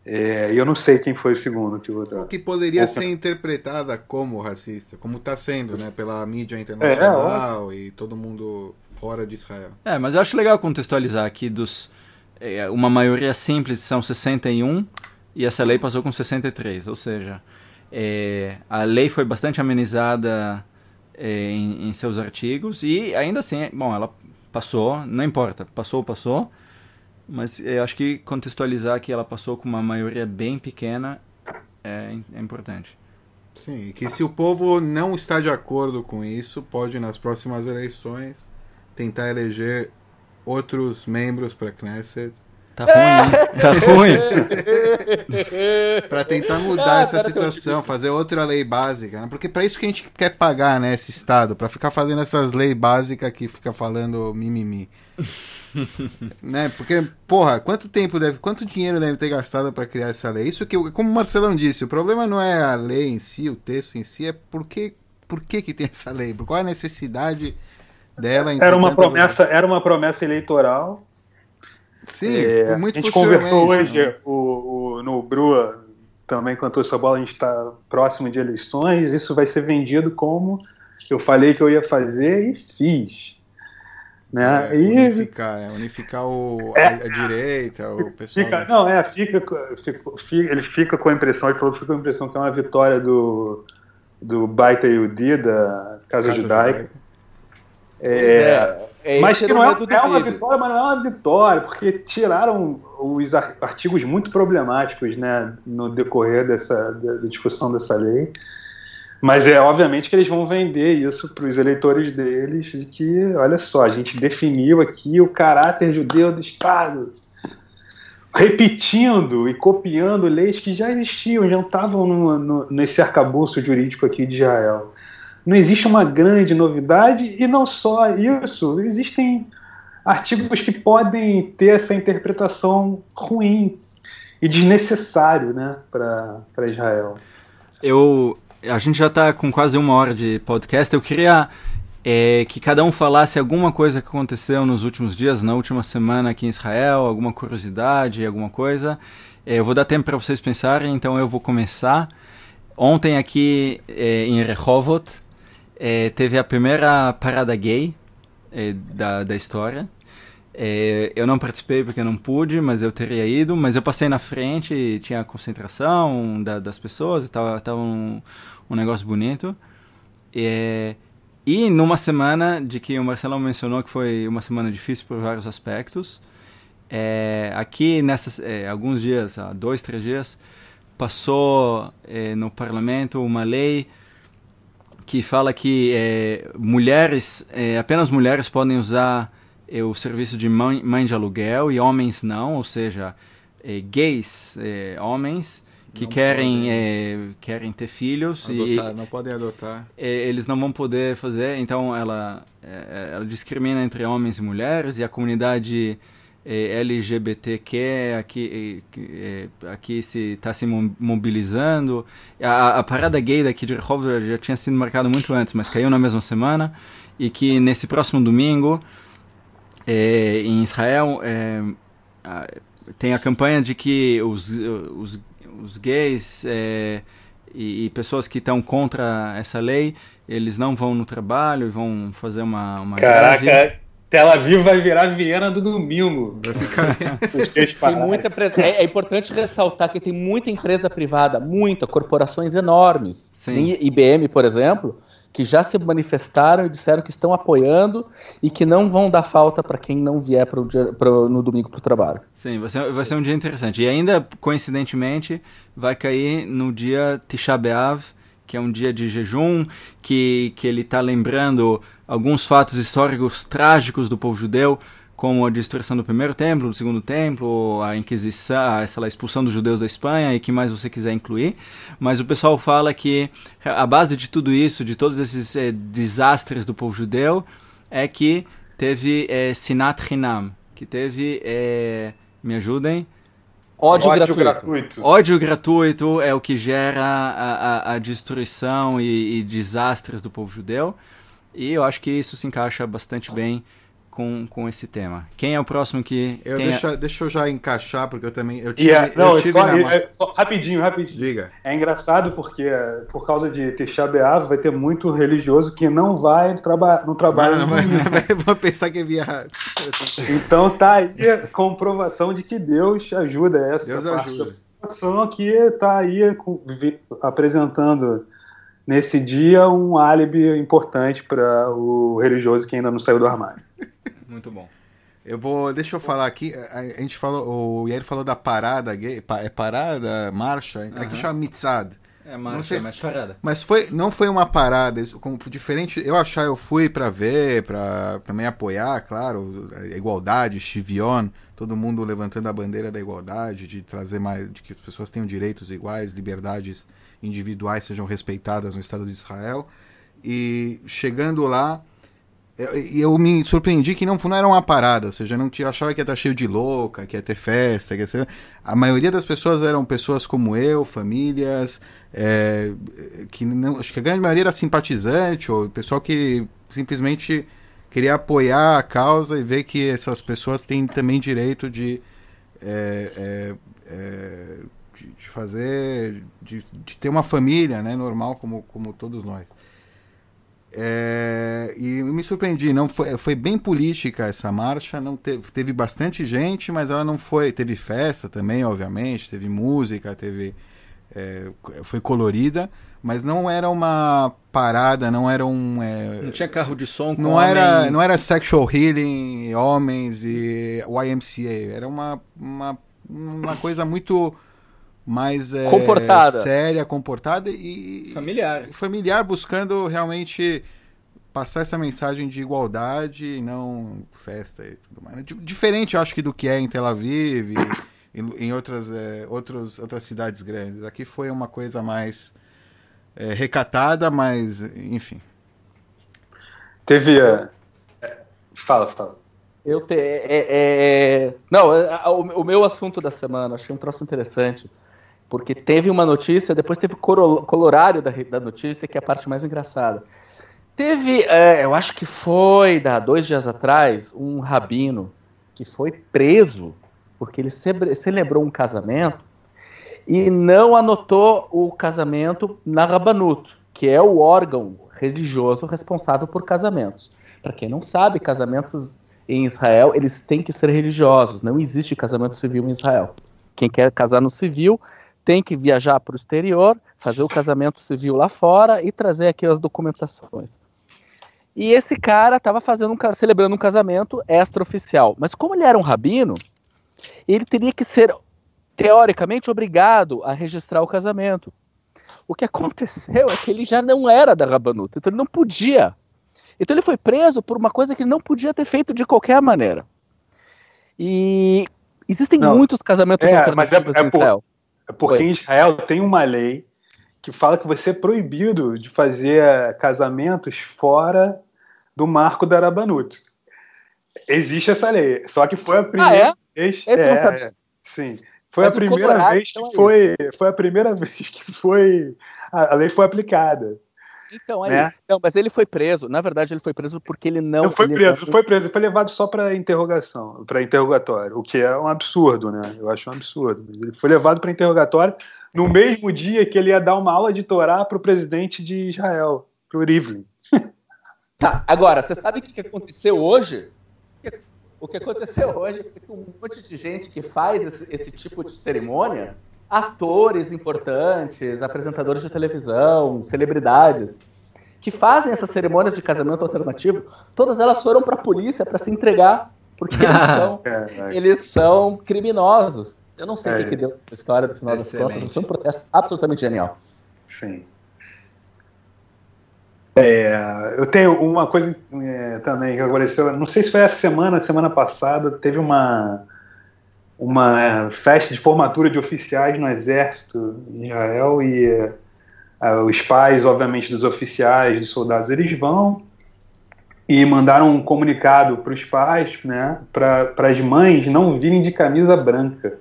[SPEAKER 2] É, eu não sei quem foi o segundo que votou.
[SPEAKER 3] O que poderia ser interpretada como racista, como está sendo, né, pela mídia internacional é, e todo mundo fora de Israel.
[SPEAKER 1] É, mas eu acho legal contextualizar aqui dos é, uma maioria simples são 61 e essa lei passou com 63, ou seja, é, a lei foi bastante amenizada é, em, em, seus artigos e ainda assim, bom, ela passou, não importa, passou, passou. Mas eu acho que contextualizar que ela passou com uma maioria bem pequena é, é importante.
[SPEAKER 3] Sim, que se o povo não está de acordo com isso, pode nas próximas eleições tentar eleger outros membros para a Knesset.
[SPEAKER 1] Tá ruim, hein? Tá
[SPEAKER 3] ruim. (laughs) para tentar mudar ah, essa situação, fazer outra lei básica, né? Porque para isso que a gente quer pagar, né, esse estado, para ficar fazendo essas leis básicas que fica falando mimimi. (laughs) né? Porque, porra, quanto tempo deve, quanto dinheiro deve ter gastado para criar essa lei? Isso que, como o Marcelão disse, o problema não é a lei em si, o texto em si, é por que, por que, que tem essa lei? Qual é a necessidade dela?
[SPEAKER 2] Era uma promessa, era uma promessa eleitoral.
[SPEAKER 3] Sim, é, muito
[SPEAKER 2] A gente conversou hoje né? o, o, no Brua também quanto essa bola, a gente está próximo de eleições, isso vai ser vendido como eu falei que eu ia fazer e fiz. Né?
[SPEAKER 3] É, e... Unificar, é, unificar o, é, a, a, direita, o pessoal.
[SPEAKER 2] Fica, não, é, fica, fica, ele fica com a impressão, ele falou que fica com a impressão que é uma vitória do, do Baita Yudi, da Casa, Casa Judaica. Judaica. É, é, mas que não é, é uma vitória, mas não é uma vitória, porque tiraram os artigos muito problemáticos né, no decorrer dessa da discussão dessa lei. Mas é obviamente que eles vão vender isso para os eleitores deles de que, olha só, a gente definiu aqui o caráter judeu do Estado, repetindo e copiando leis que já existiam, já estavam no, no, nesse arcabouço jurídico aqui de Israel. Não existe uma grande novidade e não só isso, existem artigos que podem ter essa interpretação ruim e desnecessário né, para Israel.
[SPEAKER 1] Eu, a gente já está com quase uma hora de podcast. Eu queria é, que cada um falasse alguma coisa que aconteceu nos últimos dias, na última semana aqui em Israel, alguma curiosidade, alguma coisa. É, eu vou dar tempo para vocês pensarem, então eu vou começar. Ontem aqui é, em Rehovot é, teve a primeira parada gay é, da, da história. É, eu não participei porque eu não pude, mas eu teria ido. Mas eu passei na frente, tinha concentração da, das pessoas, estava tava um, um negócio bonito. É, e numa semana de que o Marcelo mencionou que foi uma semana difícil por vários aspectos, é, aqui nessas é, alguns dias, dois, três dias, passou é, no parlamento uma lei que fala que é, mulheres, é, apenas mulheres podem usar é, o serviço de mãe, mãe de aluguel e homens não, ou seja, gays, homens que não querem, é, querem ter filhos
[SPEAKER 3] adotar,
[SPEAKER 1] e
[SPEAKER 3] não podem adotar.
[SPEAKER 1] É, eles não vão poder fazer, então ela, é, ela discrimina entre homens e mulheres e a comunidade é, LGBTQ aqui, é, aqui se está se mobilizando. A, a, parada gay daqui de Rehovot já tinha sido marcada muito antes, mas caiu na mesma semana e que nesse próximo domingo é, em Israel tem a campanha de que os, os os gays é, e, e, pessoas que estão contra essa lei, eles não vão no trabalho e vão fazer uma, uma
[SPEAKER 2] Caraca. Tel Aviv vai virar Viena do domingo. Vai ficar... (laughs)
[SPEAKER 4] tem muita é, é, importante ressaltar que tem muita empresa privada, muita, corporações enormes. Sim. Tem IBM, por exemplo, que já se manifestaram e disseram que estão apoiando e que não vão dar falta para quem não vier pro dia, pro, no domingo para o trabalho.
[SPEAKER 1] Sim, vai ser, vai ser um dia interessante. E ainda, coincidentemente, vai cair no dia Tisha B'Av, que é um dia de jejum, que, que ele está lembrando alguns fatos históricos trágicos do povo judeu, como a destruição do primeiro templo, do segundo templo, a Inquisição, a, expulsão dos judeus da Espanha e que mais você quiser incluir. Mas o pessoal fala que a base de tudo isso, de todos esses eh, desastres do povo judeu, é que teve eh, Sinat Hinam, que teve, eh, me ajudem,
[SPEAKER 4] Ódio, Ódio gratuito. gratuito.
[SPEAKER 1] Ódio gratuito é o que gera a, a, a destruição e, e desastres do povo judeu. E eu acho que isso se encaixa bastante bem com, com esse tema. Quem é o próximo que.
[SPEAKER 3] Eu deixa, deixa eu já encaixar, porque eu também. Eu tive, yeah, não, eu tive
[SPEAKER 2] só, na... é, só, rapidinho, rapidinho. Diga. É engraçado porque, por causa de Teixá Beav, vai ter muito religioso que não vai traba no trabalho. Não, não, vai,
[SPEAKER 3] vai, vou pensar que é via.
[SPEAKER 2] então tá aí a comprovação de que Deus ajuda essa.
[SPEAKER 3] Deus ajuda.
[SPEAKER 2] A que tá aí com, apresentando nesse dia um álibi importante para o religioso que ainda não saiu do armário.
[SPEAKER 1] Muito bom.
[SPEAKER 3] Eu vou, deixa eu falar aqui, a, a gente falou, o Yair falou da parada gay, é parada, marcha, uhum. aqui chama mitzad.
[SPEAKER 1] É marcha, sei, mas parada.
[SPEAKER 3] Mas foi, não foi uma parada, como, diferente, eu achar, eu fui para ver, para também apoiar, claro, a igualdade, Chivion, todo mundo levantando a bandeira da igualdade, de trazer mais, de que as pessoas tenham direitos iguais, liberdades individuais sejam respeitadas no Estado de Israel. E chegando lá, eu, eu me surpreendi que não, não era uma parada, ou seja, não tinha, achava que ia estar cheio de louca, que ia ter festa, que ia ser... A maioria das pessoas eram pessoas como eu, famílias, é, que não, acho que a grande maioria era simpatizante, ou pessoal que simplesmente queria apoiar a causa e ver que essas pessoas têm também direito de, é, é, é de, de, fazer, de, de ter uma família né, normal como, como todos nós. É, me surpreendi, não foi, foi bem política essa marcha, não teve, teve bastante gente, mas ela não foi, teve festa também, obviamente, teve música, teve é, foi colorida, mas não era uma parada, não era um é,
[SPEAKER 1] não tinha carro de som,
[SPEAKER 3] não homem... era não era sexual healing, homens e YMCA, era uma uma, uma coisa muito mais é,
[SPEAKER 4] comportada.
[SPEAKER 3] séria, comportada e
[SPEAKER 1] familiar.
[SPEAKER 3] Familiar, buscando realmente passar essa mensagem de igualdade e não festa e tudo mais. Diferente, eu acho que do que é em Tel Aviv e em, outras, é, outros, outras cidades grandes. Aqui foi uma coisa mais é, recatada, mas enfim.
[SPEAKER 2] Teve. Uh... Fala, fala.
[SPEAKER 4] Eu te, é, é, é não, o, o meu assunto da semana, achei um troço interessante porque teve uma notícia, depois teve o colorário da, da notícia, que é a parte mais engraçada. Teve, é, eu acho que foi, da dois dias atrás, um rabino que foi preso porque ele celebrou um casamento e não anotou o casamento na Rabanut, que é o órgão religioso responsável por casamentos. Para quem não sabe, casamentos em Israel, eles têm que ser religiosos, não existe casamento civil em Israel. Quem quer casar no civil tem que viajar para o exterior, fazer o casamento civil lá fora e trazer aqui as documentações. E esse cara estava fazendo um, celebrando um casamento extraoficial. Mas como ele era um rabino, ele teria que ser, teoricamente, obrigado a registrar o casamento. O que aconteceu é que ele já não era da Rabanuta, então ele não podia. Então ele foi preso por uma coisa que ele não podia ter feito de qualquer maneira. E existem não, muitos casamentos
[SPEAKER 2] é, alternativos é, é em Israel. É porque Oi. em Israel tem uma lei que fala que você é proibido de fazer eh, casamentos fora do marco da Arabanut. Existe essa lei, só que foi a primeira ah, é? vez. Esse é, é, sim. Foi Mas a primeira vez que então é foi, foi a primeira (laughs) vez que foi a, a lei foi aplicada.
[SPEAKER 4] Então, aí, né? mas ele foi preso. Na verdade, ele foi preso porque ele não.
[SPEAKER 2] Não foi preso, não foi preso, foi levado só para interrogação, para interrogatório, o que é um absurdo, né? Eu acho um absurdo. Ele foi levado para interrogatório no mesmo dia que ele ia dar uma aula de Torá para o presidente de Israel, para o Rivlin.
[SPEAKER 4] Tá, agora, você sabe o que aconteceu hoje? O que aconteceu hoje é que um monte de gente que faz esse, esse tipo de cerimônia atores importantes, apresentadores de televisão, celebridades, que fazem essas cerimônias de casamento alternativo, todas elas foram para a polícia para se entregar, porque eles (laughs) são, é, eles são criminosos. Eu não sei o é, que deu a história do final excelente. das contas, mas foi um protesto absolutamente genial.
[SPEAKER 2] Sim. É, eu tenho uma coisa é, também que aconteceu, não sei se foi essa semana, semana passada, teve uma, uma festa de formatura de oficiais no exército em Israel e uh, os pais, obviamente, dos oficiais, dos soldados, eles vão e mandaram um comunicado para os pais, né, para as mães não virem de camisa branca,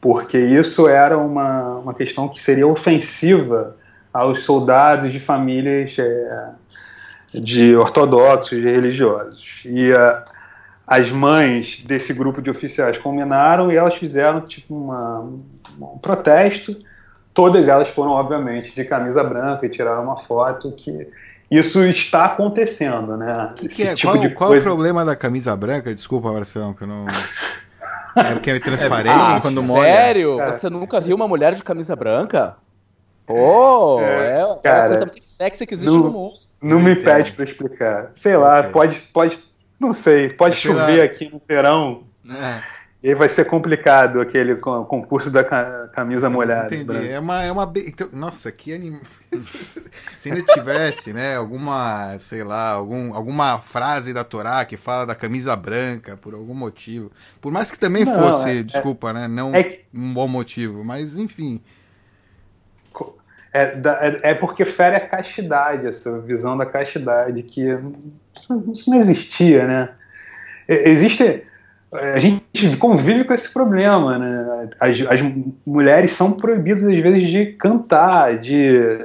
[SPEAKER 2] porque isso era uma, uma questão que seria ofensiva aos soldados de famílias é, de ortodoxos, de religiosos. E uh, as mães desse grupo de oficiais combinaram e elas fizeram tipo uma, um protesto. Todas elas foram, obviamente, de camisa branca e tiraram uma foto que isso está acontecendo, né?
[SPEAKER 3] Que que é? Tipo qual, qual coisa... é o problema da camisa branca? Desculpa, Marcelo, que eu não. (laughs) É porque é transparente ah,
[SPEAKER 4] quando (laughs) molha. Sério? É. Você nunca viu uma mulher de camisa branca? Oh, é, é, cara, a coisa mais sexy que existe
[SPEAKER 2] não,
[SPEAKER 4] no mundo.
[SPEAKER 2] Não me pede para explicar. Sei lá, okay. pode, pode, não sei, pode é chover pela... aqui no verão. É. E aí vai ser complicado aquele concurso da camisa molhada.
[SPEAKER 3] Entendi. É uma, é uma. Então, nossa, que anim... (laughs) Se ainda tivesse, né, alguma, sei lá, algum, alguma frase da Torá que fala da camisa branca por algum motivo. Por mais que também não, fosse, é, desculpa, né, não é, um bom motivo, mas enfim.
[SPEAKER 2] É, é, é, porque fere a castidade, essa visão da castidade, que isso, não existia, né? Existe. A gente convive com esse problema, né? As, as mulheres são proibidas, às vezes, de cantar, de,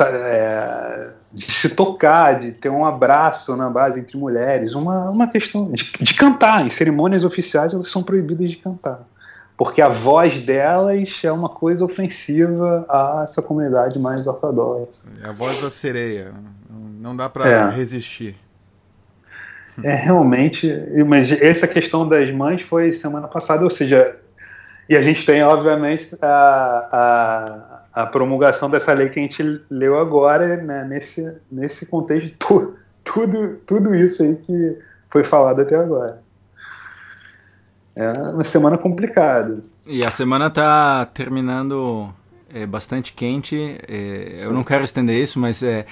[SPEAKER 2] é, de se tocar, de ter um abraço na base entre mulheres. Uma, uma questão de, de cantar. Em cerimônias oficiais, elas são proibidas de cantar porque a voz delas é uma coisa ofensiva a essa comunidade mais ortodoxa.
[SPEAKER 3] É a voz da sereia, não dá para é. resistir.
[SPEAKER 2] É realmente, mas essa questão das mães foi semana passada, ou seja, e a gente tem obviamente a, a, a promulgação dessa lei que a gente leu agora, né, nesse, nesse contexto, (laughs) tudo, tudo isso aí que foi falado até agora é uma semana complicada.
[SPEAKER 1] E a semana está terminando é, bastante quente. É, eu não quero estender isso, mas é,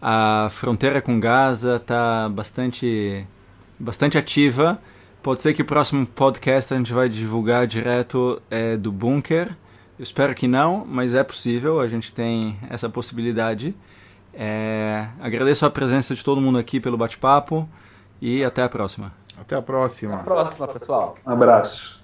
[SPEAKER 1] a fronteira com Gaza está bastante, bastante ativa. Pode ser que o próximo podcast a gente vai divulgar direto é, do bunker. Eu espero que não, mas é possível, a gente tem essa possibilidade. É, agradeço a presença de todo mundo aqui pelo bate-papo e até a próxima.
[SPEAKER 3] Até a próxima.
[SPEAKER 4] Até a próxima, pessoal.
[SPEAKER 2] Um abraço.